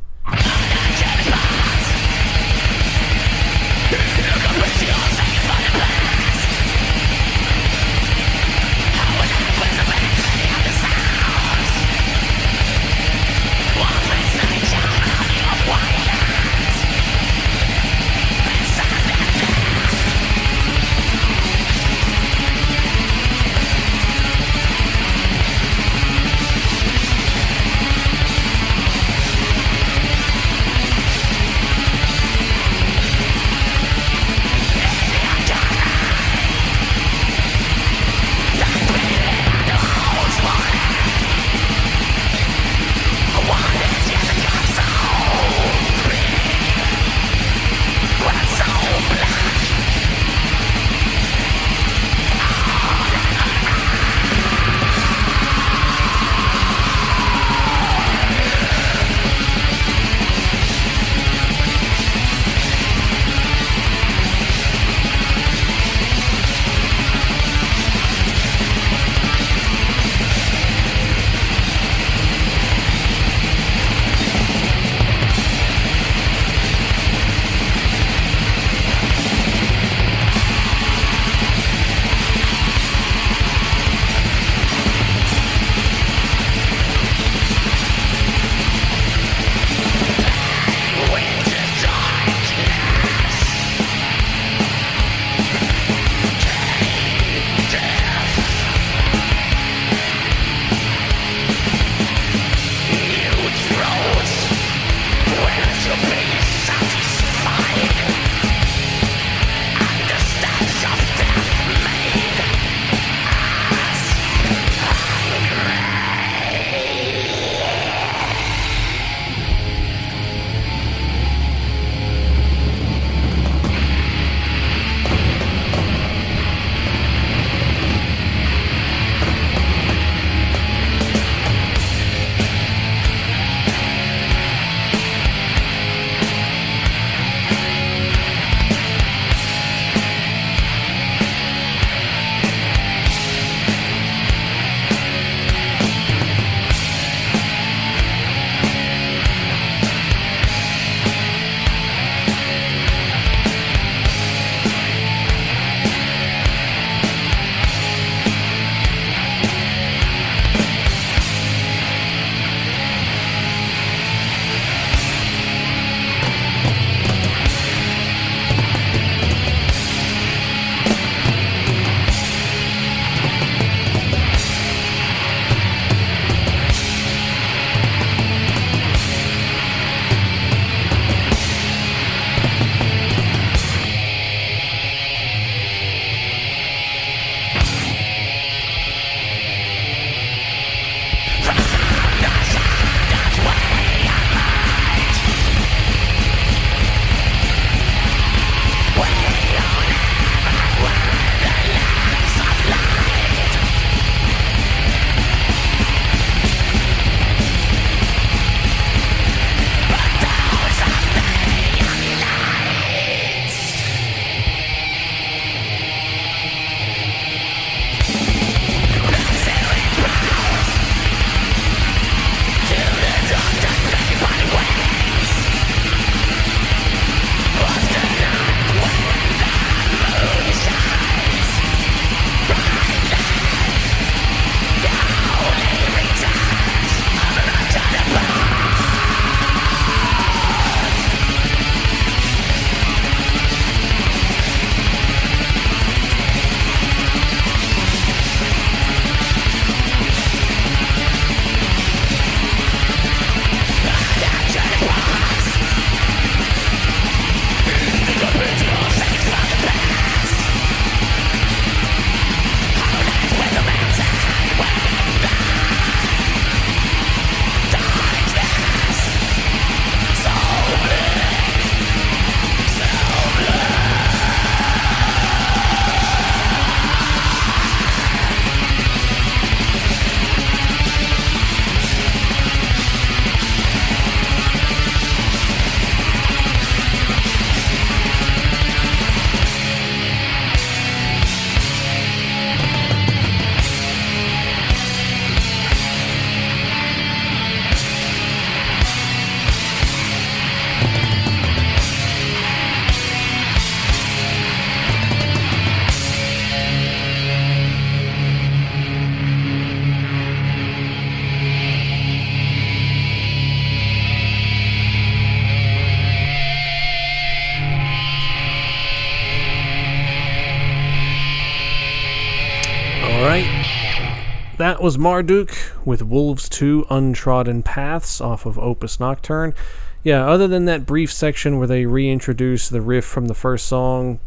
Was Marduk with Wolves 2 Untrodden Paths off of Opus Nocturne. Yeah, other than that brief section where they reintroduce the riff from the first song,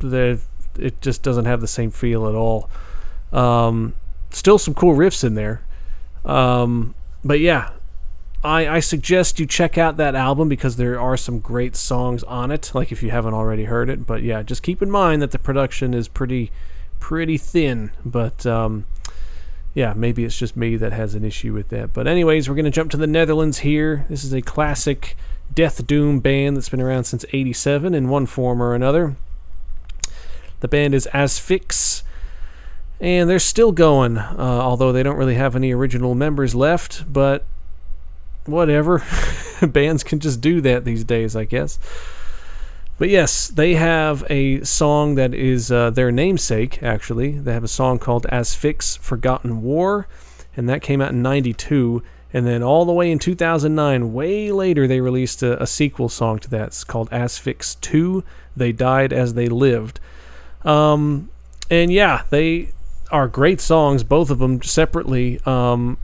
the, it just doesn't have the same feel at all. Um, still some cool riffs in there. Um, but yeah, I, I suggest you check out that album because there are some great songs on it, like if you haven't already heard it. But yeah, just keep in mind that the production is pretty pretty thin. But um, yeah, maybe it's just me that has an issue with that. But anyways, we're gonna jump to the Netherlands here. This is a classic death doom band that's been around since '87 in one form or another. The band is Asphyx and they're still going, uh, although they don't really have any original members left. But whatever, bands can just do that these days, I guess. But yes, they have a song that is uh, their namesake, actually. They have a song called Asphyx Forgotten War, and that came out in 92. And then all the way in 2009, way later, they released a, a sequel song to that. It's called Asphyx 2 They Died as They Lived. Um, and yeah, they are great songs, both of them separately. Um,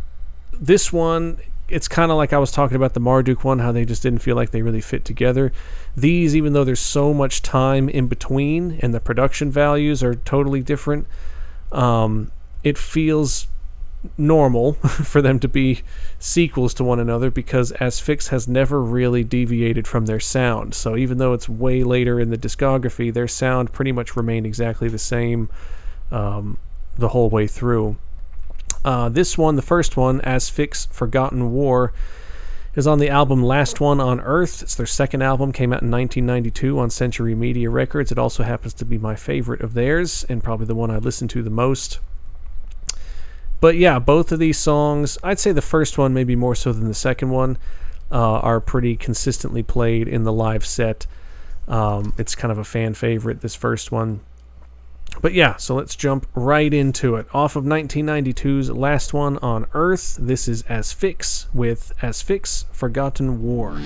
this one, it's kind of like I was talking about the Marduk one, how they just didn't feel like they really fit together. These, even though there's so much time in between and the production values are totally different, um, it feels normal for them to be sequels to one another because Asphyx has never really deviated from their sound. So even though it's way later in the discography, their sound pretty much remained exactly the same um, the whole way through. Uh, this one, the first one, Asphyx Forgotten War, is on the album Last One on Earth. It's their second album, came out in 1992 on Century Media Records. It also happens to be my favorite of theirs and probably the one I listen to the most. But yeah, both of these songs, I'd say the first one maybe more so than the second one, uh, are pretty consistently played in the live set. Um, it's kind of a fan favorite, this first one. But yeah, so let's jump right into it. Off of 1992's Last One on Earth, this is Asphyx with Asphyx Forgotten War.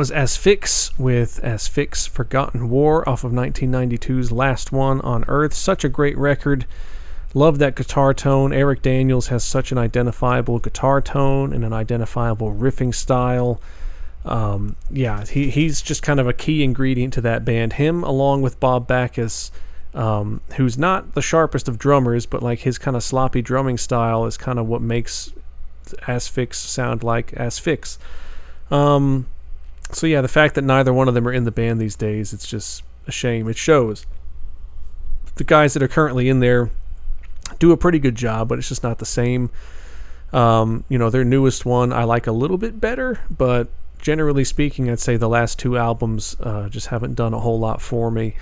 Was Asphyx with Asphyx Forgotten War off of 1992's Last One on Earth. Such a great record. Love that guitar tone. Eric Daniels has such an identifiable guitar tone and an identifiable riffing style. Um, yeah, he, he's just kind of a key ingredient to that band. Him, along with Bob Bagchus, um, who's not the sharpest of drummers, but like his kind of sloppy drumming style is kind of what makes Asphyx sound like Asphyx. Um, so yeah, the fact that neither one of them are in the band these days, it's just a shame. It shows. The guys that are currently in there do a pretty good job, but it's just not the same. Um, you know, their newest one I like a little bit better, but generally speaking, I'd say the last two albums uh, just haven't done a whole lot for me.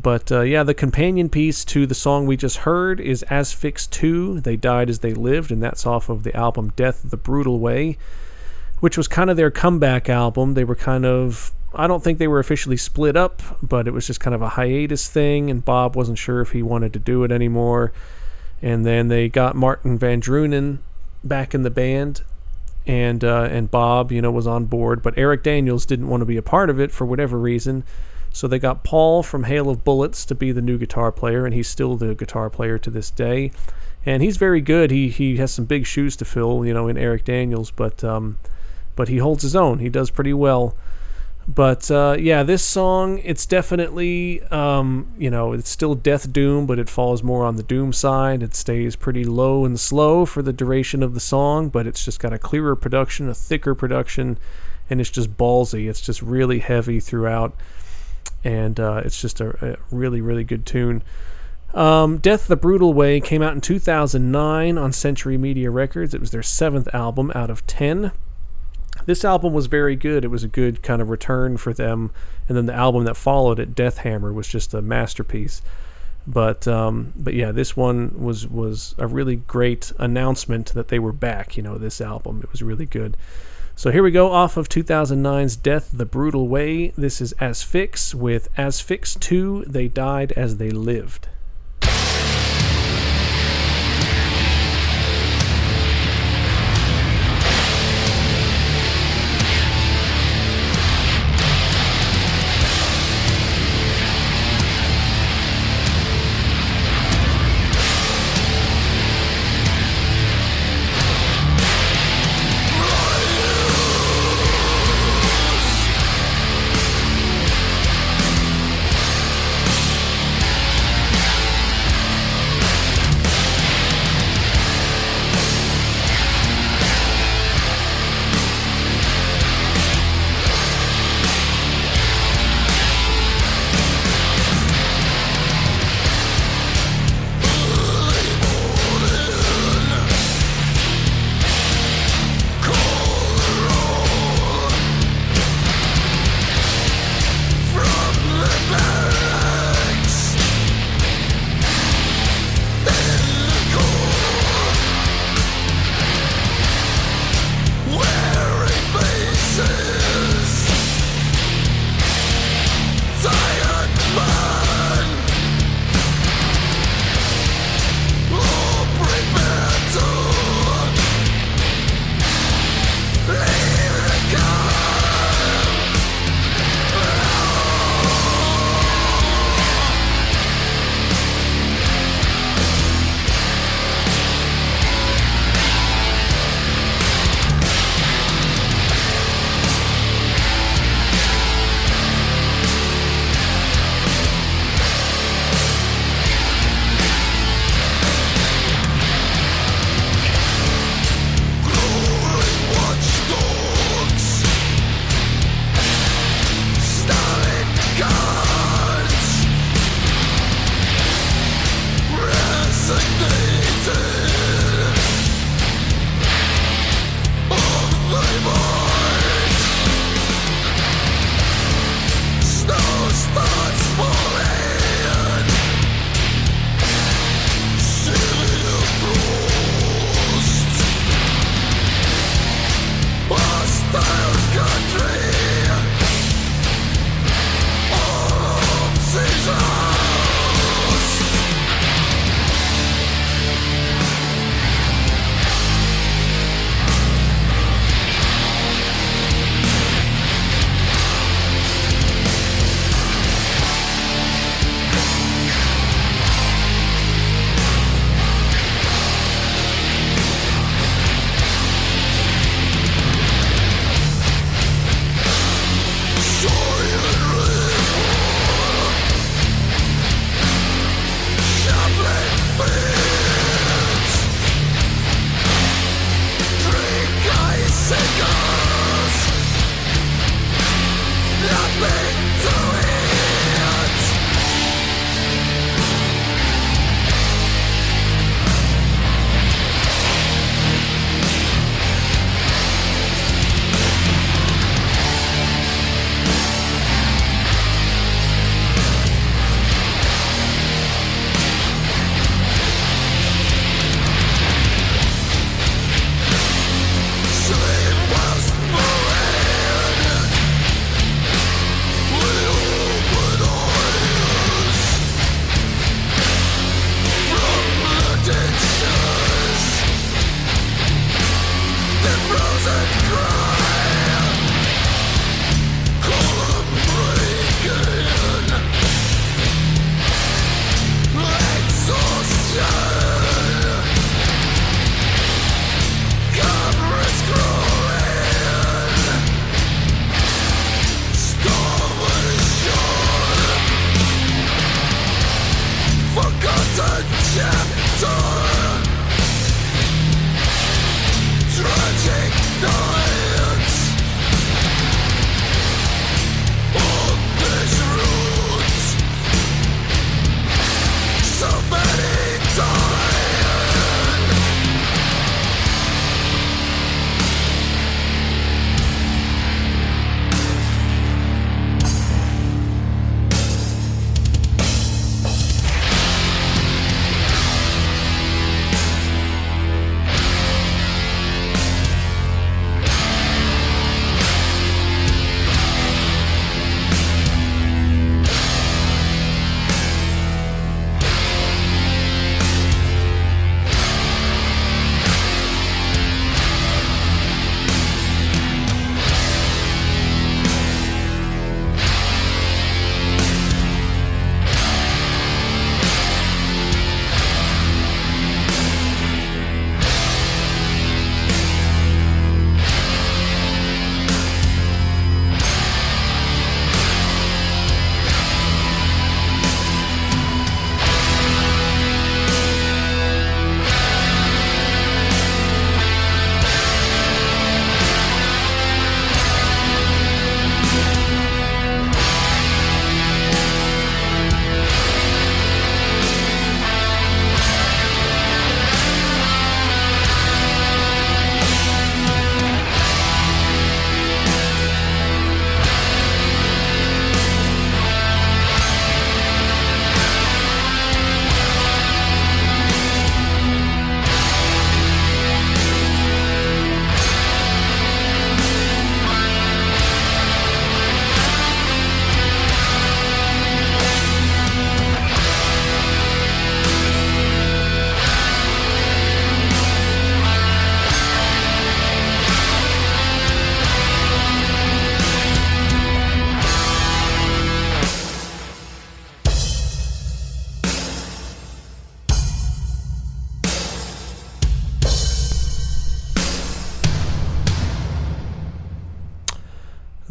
But uh, yeah, the companion piece to the song we just heard is Asphyx 2, They Died as They Lived, and that's off of the album Death the Brutal Way which was kind of their comeback album. They were kind of I don't think they were officially split up, but it was just kind of a hiatus thing, and Bob wasn't sure if he wanted to do it anymore. And then they got Martin Van Drunen back in the band, and uh, and Bob, you know, was on board, but Eric Daniels didn't want to be a part of it for whatever reason. So they got Paul from Hail of Bullets to be the new guitar player, and he's still the guitar player to this day. And he's very good. He he has some big shoes to fill, you know, in Eric Daniels, but um, but he holds his own. He does pretty well. But uh, yeah, this song, it's definitely, um, you know, it's still Death Doom, but it falls more on the Doom side. It stays pretty low and slow for the duration of the song, but it's just got a clearer production, a thicker production, and it's just ballsy. It's just really heavy throughout, and uh, it's just a, a, really, really good tune. Um, Death the Brutal Way came out in 2009 on Century Media Records. It was their seventh album out of 10 this album was very good. It was a good kind of return for them. And then the album that followed it, Deathhammer, was just a masterpiece. But um, but yeah, this one was was a really great announcement that they were back. You know, this album it was really good. So here we go off of 2009's Death the Brutal Way. This is Asphyx with Asphyx 2 They Died as They Lived.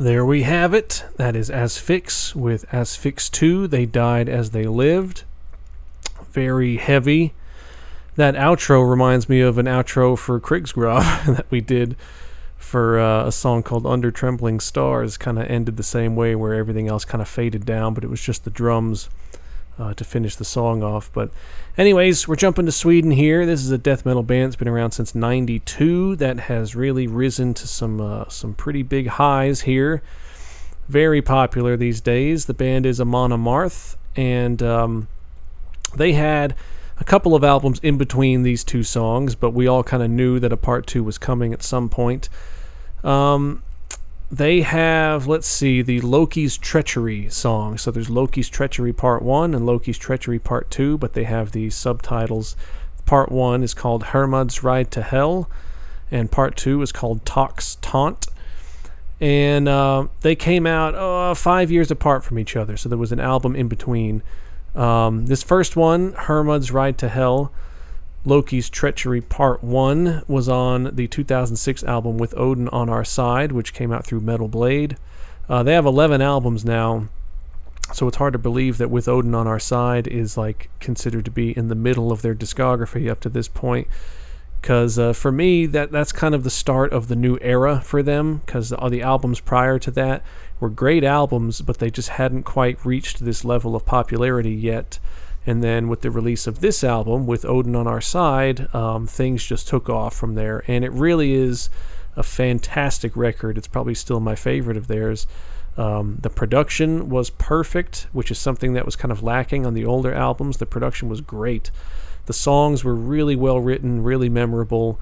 There we have it. That is Asphyx with Asphyx 2. They died as they lived. Very heavy. That outro reminds me of an outro for Krigsgrav that we did for uh, a song called Under Trembling Stars. Kind of ended the same way where everything else kind of faded down, but it was just the drums uh, to finish the song off. But, anyways, we're jumping to Sweden here. This is a death metal band that's been around since '92 that has really risen to some uh, some pretty big highs here. Very popular these days. The band is Amon Amarth, and um, they had a couple of albums in between these two songs, but we all kind of knew that a part two was coming at some point. Um, they have, let's see, the Loki's Treachery song. So there's Loki's Treachery Part 1 and Loki's Treachery Part 2, but they have the subtitles. Part 1 is called Hermod's Ride to Hel, and Part 2 is called Tock's Taunt. And uh, they came out uh, five years apart from each other, so there was an album in between. Um, this first one, Hermod's Ride to Hel, Loki's Treachery Part 1 was on the 2006 album With Odin on Our Side, which came out through Metal Blade. Uh, they have 11 albums now, so it's hard to believe that With Odin on Our Side is like considered to be in the middle of their discography up to this point. Because uh, for me, that that's kind of the start of the new era for them. Because all the albums prior to that were great albums, but they just hadn't quite reached this level of popularity yet. And then with the release of this album, with Odin on our side, um, things just took off from there. And it really is a fantastic record. It's probably still my favorite of theirs. Um, the production was perfect, which is something that was kind of lacking on the older albums. The production was great. The songs were really well written, really memorable.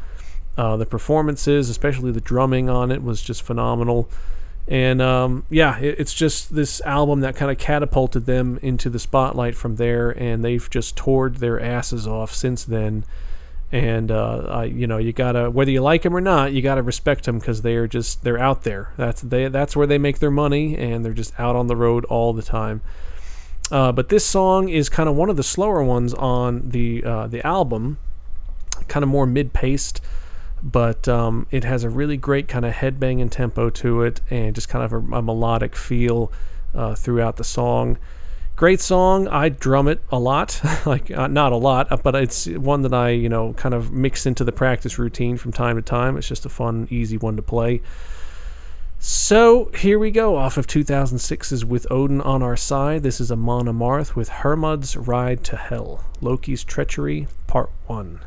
Uh, the performances, especially the drumming on it, was just phenomenal. And um, yeah, it, it's just this album that kind of catapulted them into the spotlight from there, and they've just toured their asses off since then. And uh, I, you know, you gotta whether you like them or not, you gotta respect them because they are just they're out there. That's they that's where they make their money, and they're just out on the road all the time. Uh, but this song is kind of one of the slower ones on the uh, the album, kind of more mid-paced, but um, it has a really great kind of headbanging tempo to it, and just kind of a, a melodic feel uh, throughout the song. Great song. I drum it a lot, like uh, not a lot, but it's one that I you know kind of mix into the practice routine from time to time. It's just a fun, easy one to play. So here we go off of 2006's With Odin on Our Side. This is Amon Amarth with Hermod's Ride to Hel. Loki's Treachery, Part 1.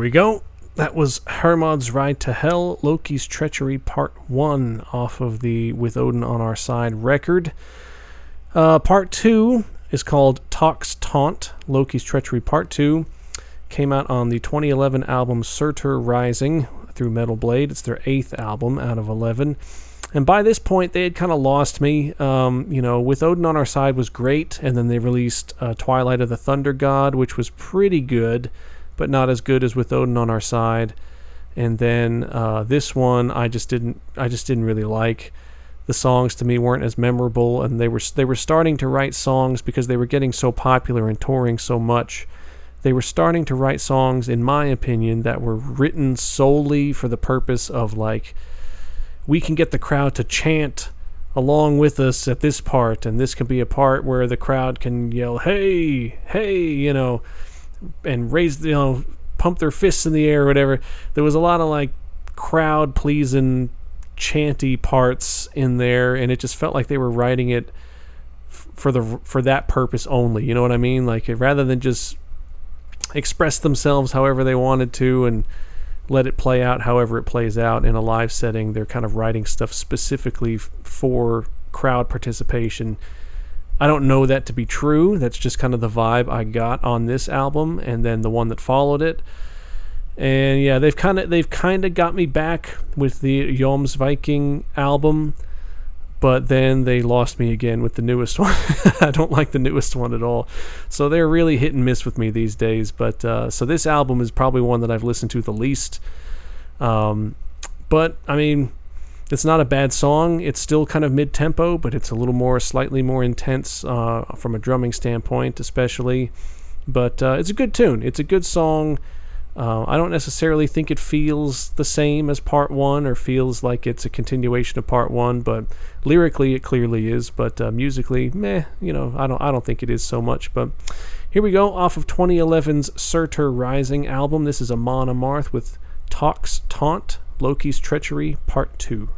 We go. That was Hermod's Ride to Hel, Loki's Treachery Part 1 off of the With Odin on Our Side record. Uh, part 2 is called Tock's Taunt, Loki's Treachery Part 2. Came out on the 2011 album Surtur Rising through Metal Blade. It's their eighth album out of 11. And by this point, they had kind of lost me. Um, you know, With Odin on Our Side was great, and then they released uh, Twilight of the Thunder God, which was pretty good but not as good as with Odin on our side. And then uh, this one, I just didn't, I just didn't really like. The songs to me weren't as memorable, and they were they were starting to write songs because they were getting so popular and touring so much. They were starting to write songs, in my opinion, that were written solely for the purpose of like, we can get the crowd to chant along with us at this part, and this can be a part where the crowd can yell, "Hey, hey!" You know and raise you know pump their fists in the air or whatever. There was a lot of like crowd pleasing chanty parts in there and it just felt like they were writing it f- for the for that purpose only. You know what I mean? Like rather than just express themselves however they wanted to and let it play out however it plays out in a live setting, they're kind of writing stuff specifically f- for crowd participation I don't know that to be true. That's just kind of the vibe I got on this album and then the one that followed it. And yeah, they've kind of they've kind of got me back with the Jomsviking album, but then they lost me again with the newest one. I don't like the newest one at all. So they're really hit and miss with me these days. But uh, so this album is probably one that I've listened to the least. Um, but I mean, it's not a bad song. It's still kind of mid tempo, but it's a little more, slightly more intense uh, from a drumming standpoint, especially. But uh, it's a good tune. It's a good song. Uh, I don't necessarily think it feels the same as part one or feels like it's a continuation of part one, but lyrically it clearly is. But uh, musically, meh, you know, I don't, I don't think it is so much. But here we go off of 2011's Surtur Rising album. This is Amon Amarth with Tock's Taunt, Loki's Treachery, Part 2.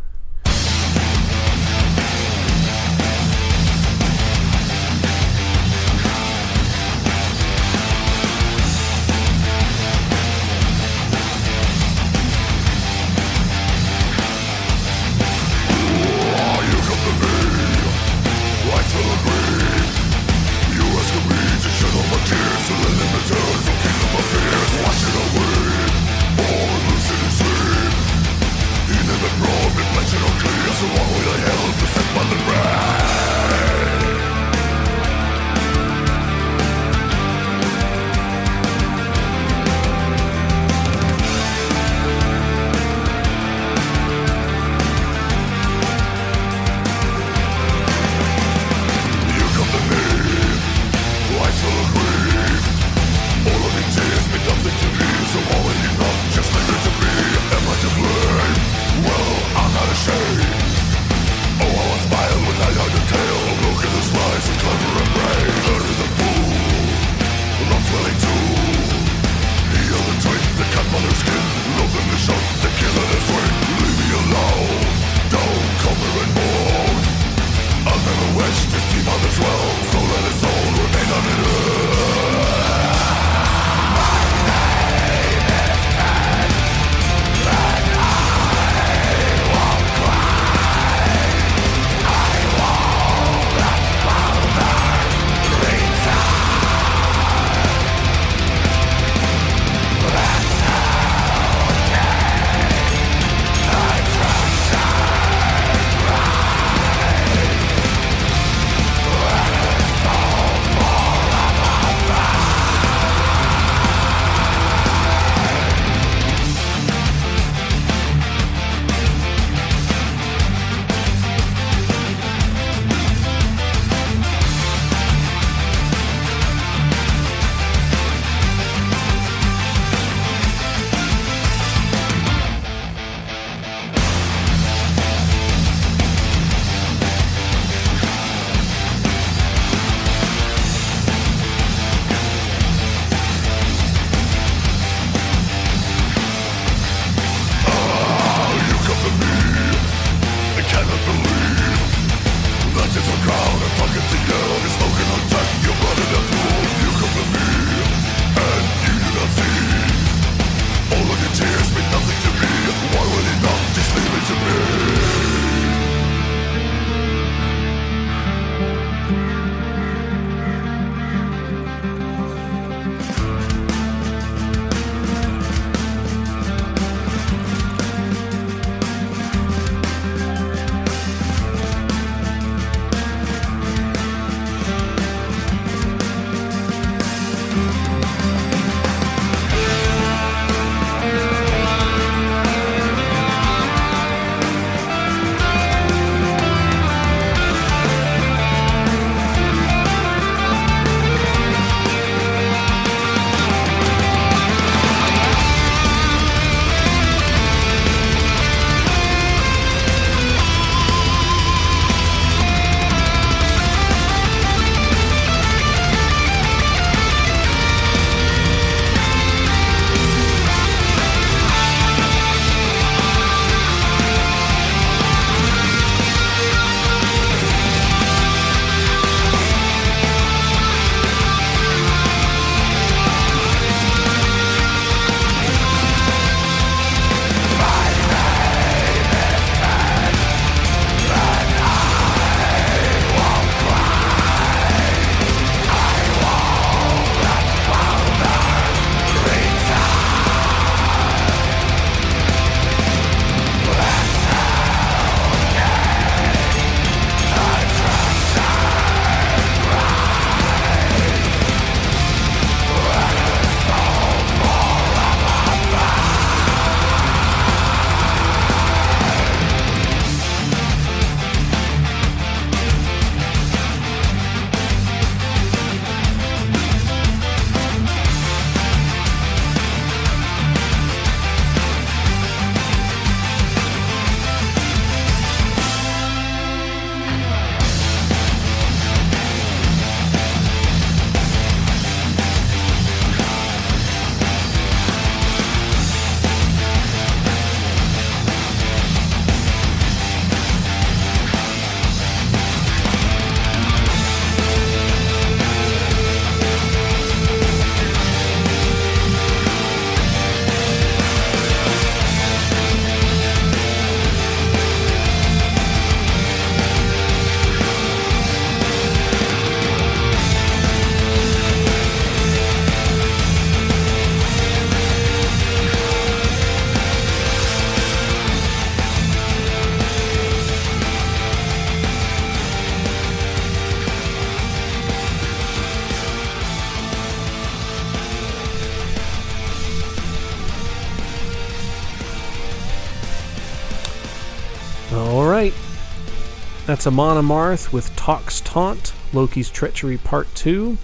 That's Amon Amarth with Tock's Taunt, Loki's Treachery Part 2.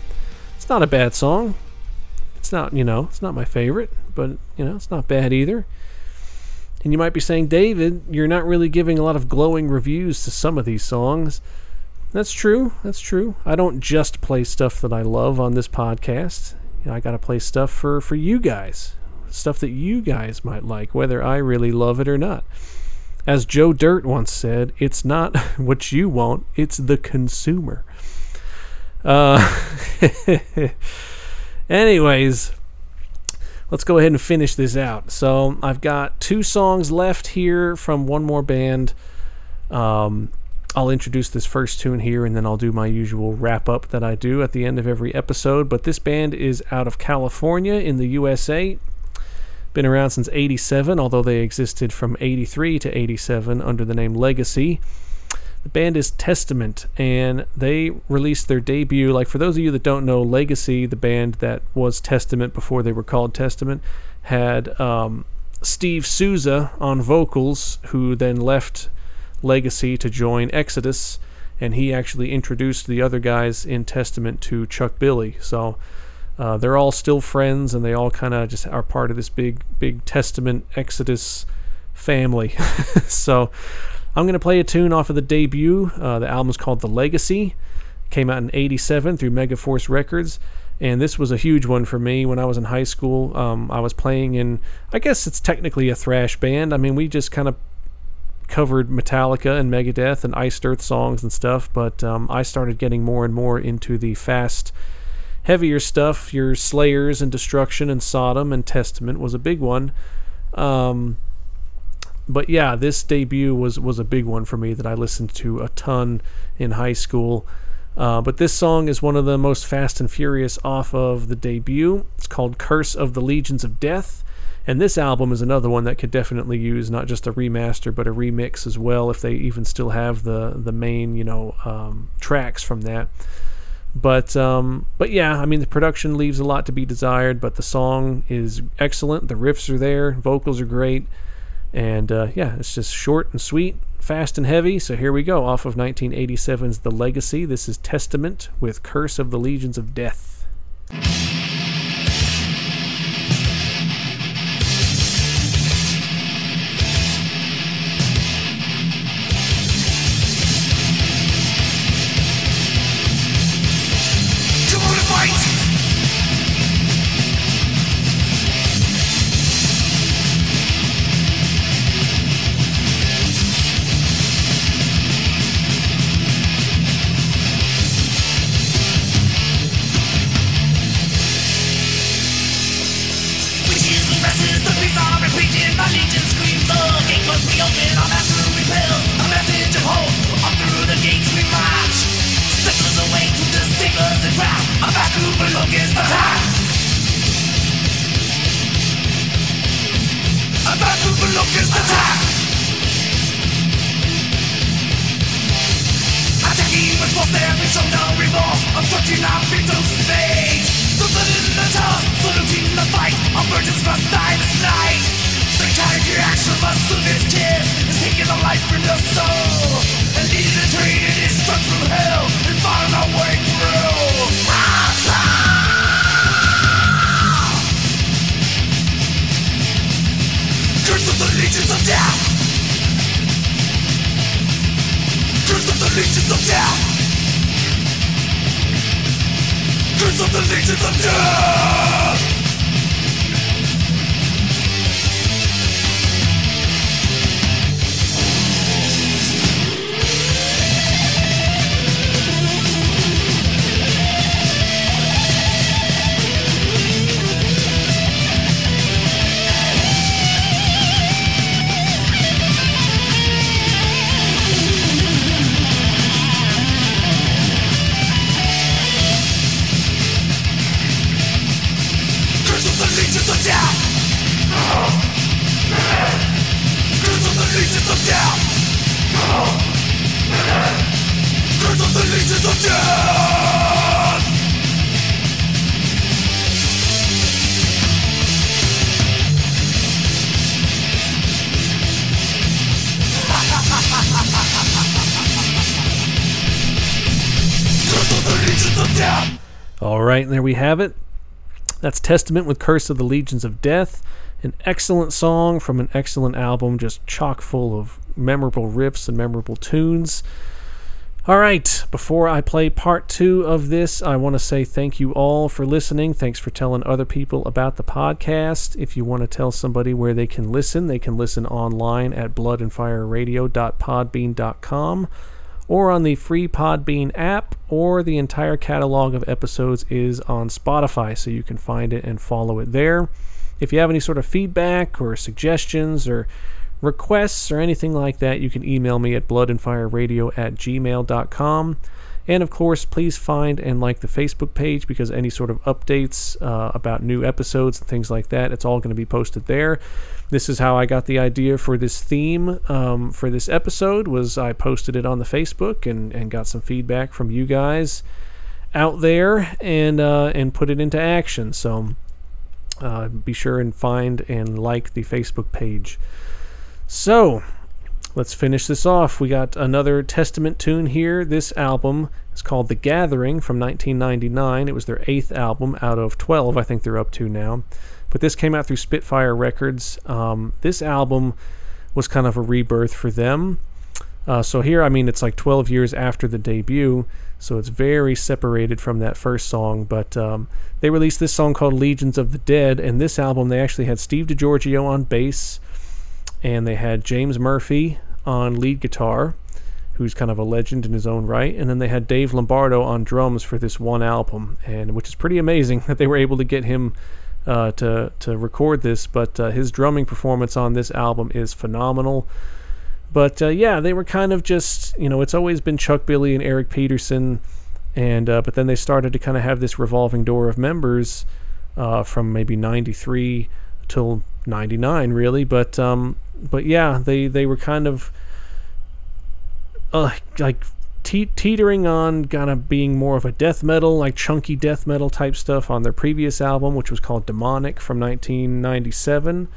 It's not a bad song. It's not, you know, it's not my favorite, but, you know, it's not bad either. And you might be saying, David, you're not really giving a lot of glowing reviews to some of these songs. That's true. That's true. I don't just play stuff that I love on this podcast. You know, I got to play stuff for, for you guys, stuff that you guys might like, whether I really love it or not. As Joe Dirt once said, it's not what you want, it's the consumer. Uh, anyways, let's go ahead and finish this out. So I've got two songs left here from one more band. Um, I'll introduce this first tune here and then I'll do my usual wrap up that I do at the end of every episode. But this band is out of California in the USA. Been around since 87, although they existed from 83 to 87 under the name Legacy. The band is Testament, and they released their debut. Like, for those of you that don't know, Legacy, the band that was Testament before they were called Testament, had um, Steve Souza on vocals, who then left Legacy to join Exodus, and he actually introduced the other guys in Testament to Chuck Billy. So uh, they're all still friends, and they all kind of just are part of this big, big Testament Exodus family. so I'm going to play a tune off of the debut. Uh, the album is called The Legacy. Came out in '87 through Megaforce Records, and this was a huge one for me when I was in high school. Um, I was playing in, I guess it's technically a thrash band. I mean, we just kind of covered Metallica and Megadeth and Iced Earth songs and stuff, but um, I started getting more and more into the fast, heavier stuff. Your Slayers and Destruction and Sodom and Testament was a big one. Um, but yeah, this debut was was a big one for me that I listened to a ton in high school. Uh, but this song is one of the most fast and furious off of the debut. It's called "Curse of the Legions of Death." And this album is another one that could definitely use not just a remaster but a remix as well, if they even still have the the main you know um, tracks from that. But um, but yeah, I mean the production leaves a lot to be desired, but the song is excellent. The riffs are there, vocals are great, and uh, yeah, it's just short and sweet, fast and heavy. So here we go, off of 1987's The Legacy. This is Testament with Curse of the Legions of Death. Have it. That's Testament with Curse of the Legions of Death. An excellent song from an excellent album, just chock full of memorable riffs and memorable tunes. All right, before I play part two of this, I want to say thank you all for listening. Thanks for telling other people about the podcast. If you want to tell somebody where they can listen, they can listen online at bloodandfireradio.podbean.com or on the free Podbean app, or the entire catalog of episodes is on Spotify, so you can find it and follow it there. If you have any sort of feedback or suggestions or requests or anything like that, you can email me at bloodandfireradio at gmail.com. And of course, please find and like the Facebook page because any sort of updates uh, about new episodes and things like that, it's all going to be posted there. This is how I got the idea for this theme um, for this episode. Was I posted it on the Facebook and, and got some feedback from you guys out there and uh, and put it into action. So uh, be sure and find and like the Facebook page. So let's finish this off. We got another Testament tune here. This album is called The Gathering from 1999. It was their eighth album out of 12, I think they're up to now. But this came out through Spitfire Records. Um, this album was kind of a rebirth for them. Uh, so here, I mean, it's like 12 years after the debut, so it's very separated from that first song. But um, they released this song called Legions of the Dead, and this album they actually had Steve DiGiorgio on bass, and they had James Murphy on lead guitar, who's kind of a legend in his own right, and then they had Dave Lombardo on drums for this one album, and which is pretty amazing that they were able to get him uh, to to record this. But uh, his drumming performance on this album is phenomenal. But uh, yeah, they were kind of just you know it's always been Chuck Billy and Eric Peterson, and uh, but then they started to kind of have this revolving door of members uh, from maybe '93 till '99 really. But um, but yeah, they they were kind of uh, like te- teetering on kind of being more of a death metal, like chunky death metal type stuff on their previous album, which was called Demonic from 1997.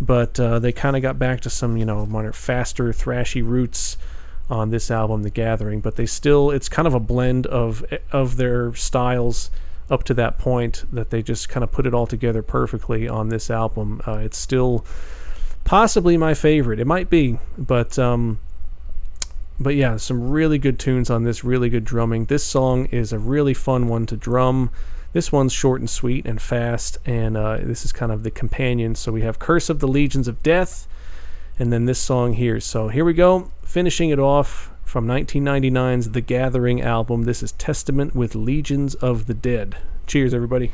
But uh, they kind of got back to some, you know, more faster, thrashy roots on this album, The Gathering. But they still, it's kind of a blend of of their styles up to that point that they just kind of put it all together perfectly on this album. Uh, it's still possibly my favorite. It might be, but um, but yeah, some really good tunes on this, really good drumming. This song is a really fun one to drum. This one's short and sweet and fast, and uh, this is kind of the companion. So we have Curse of the Legions of Death, and then this song here. So here we go, finishing it off from 1999's The Gathering album. This is Testament with Legions of the Dead. Cheers, everybody.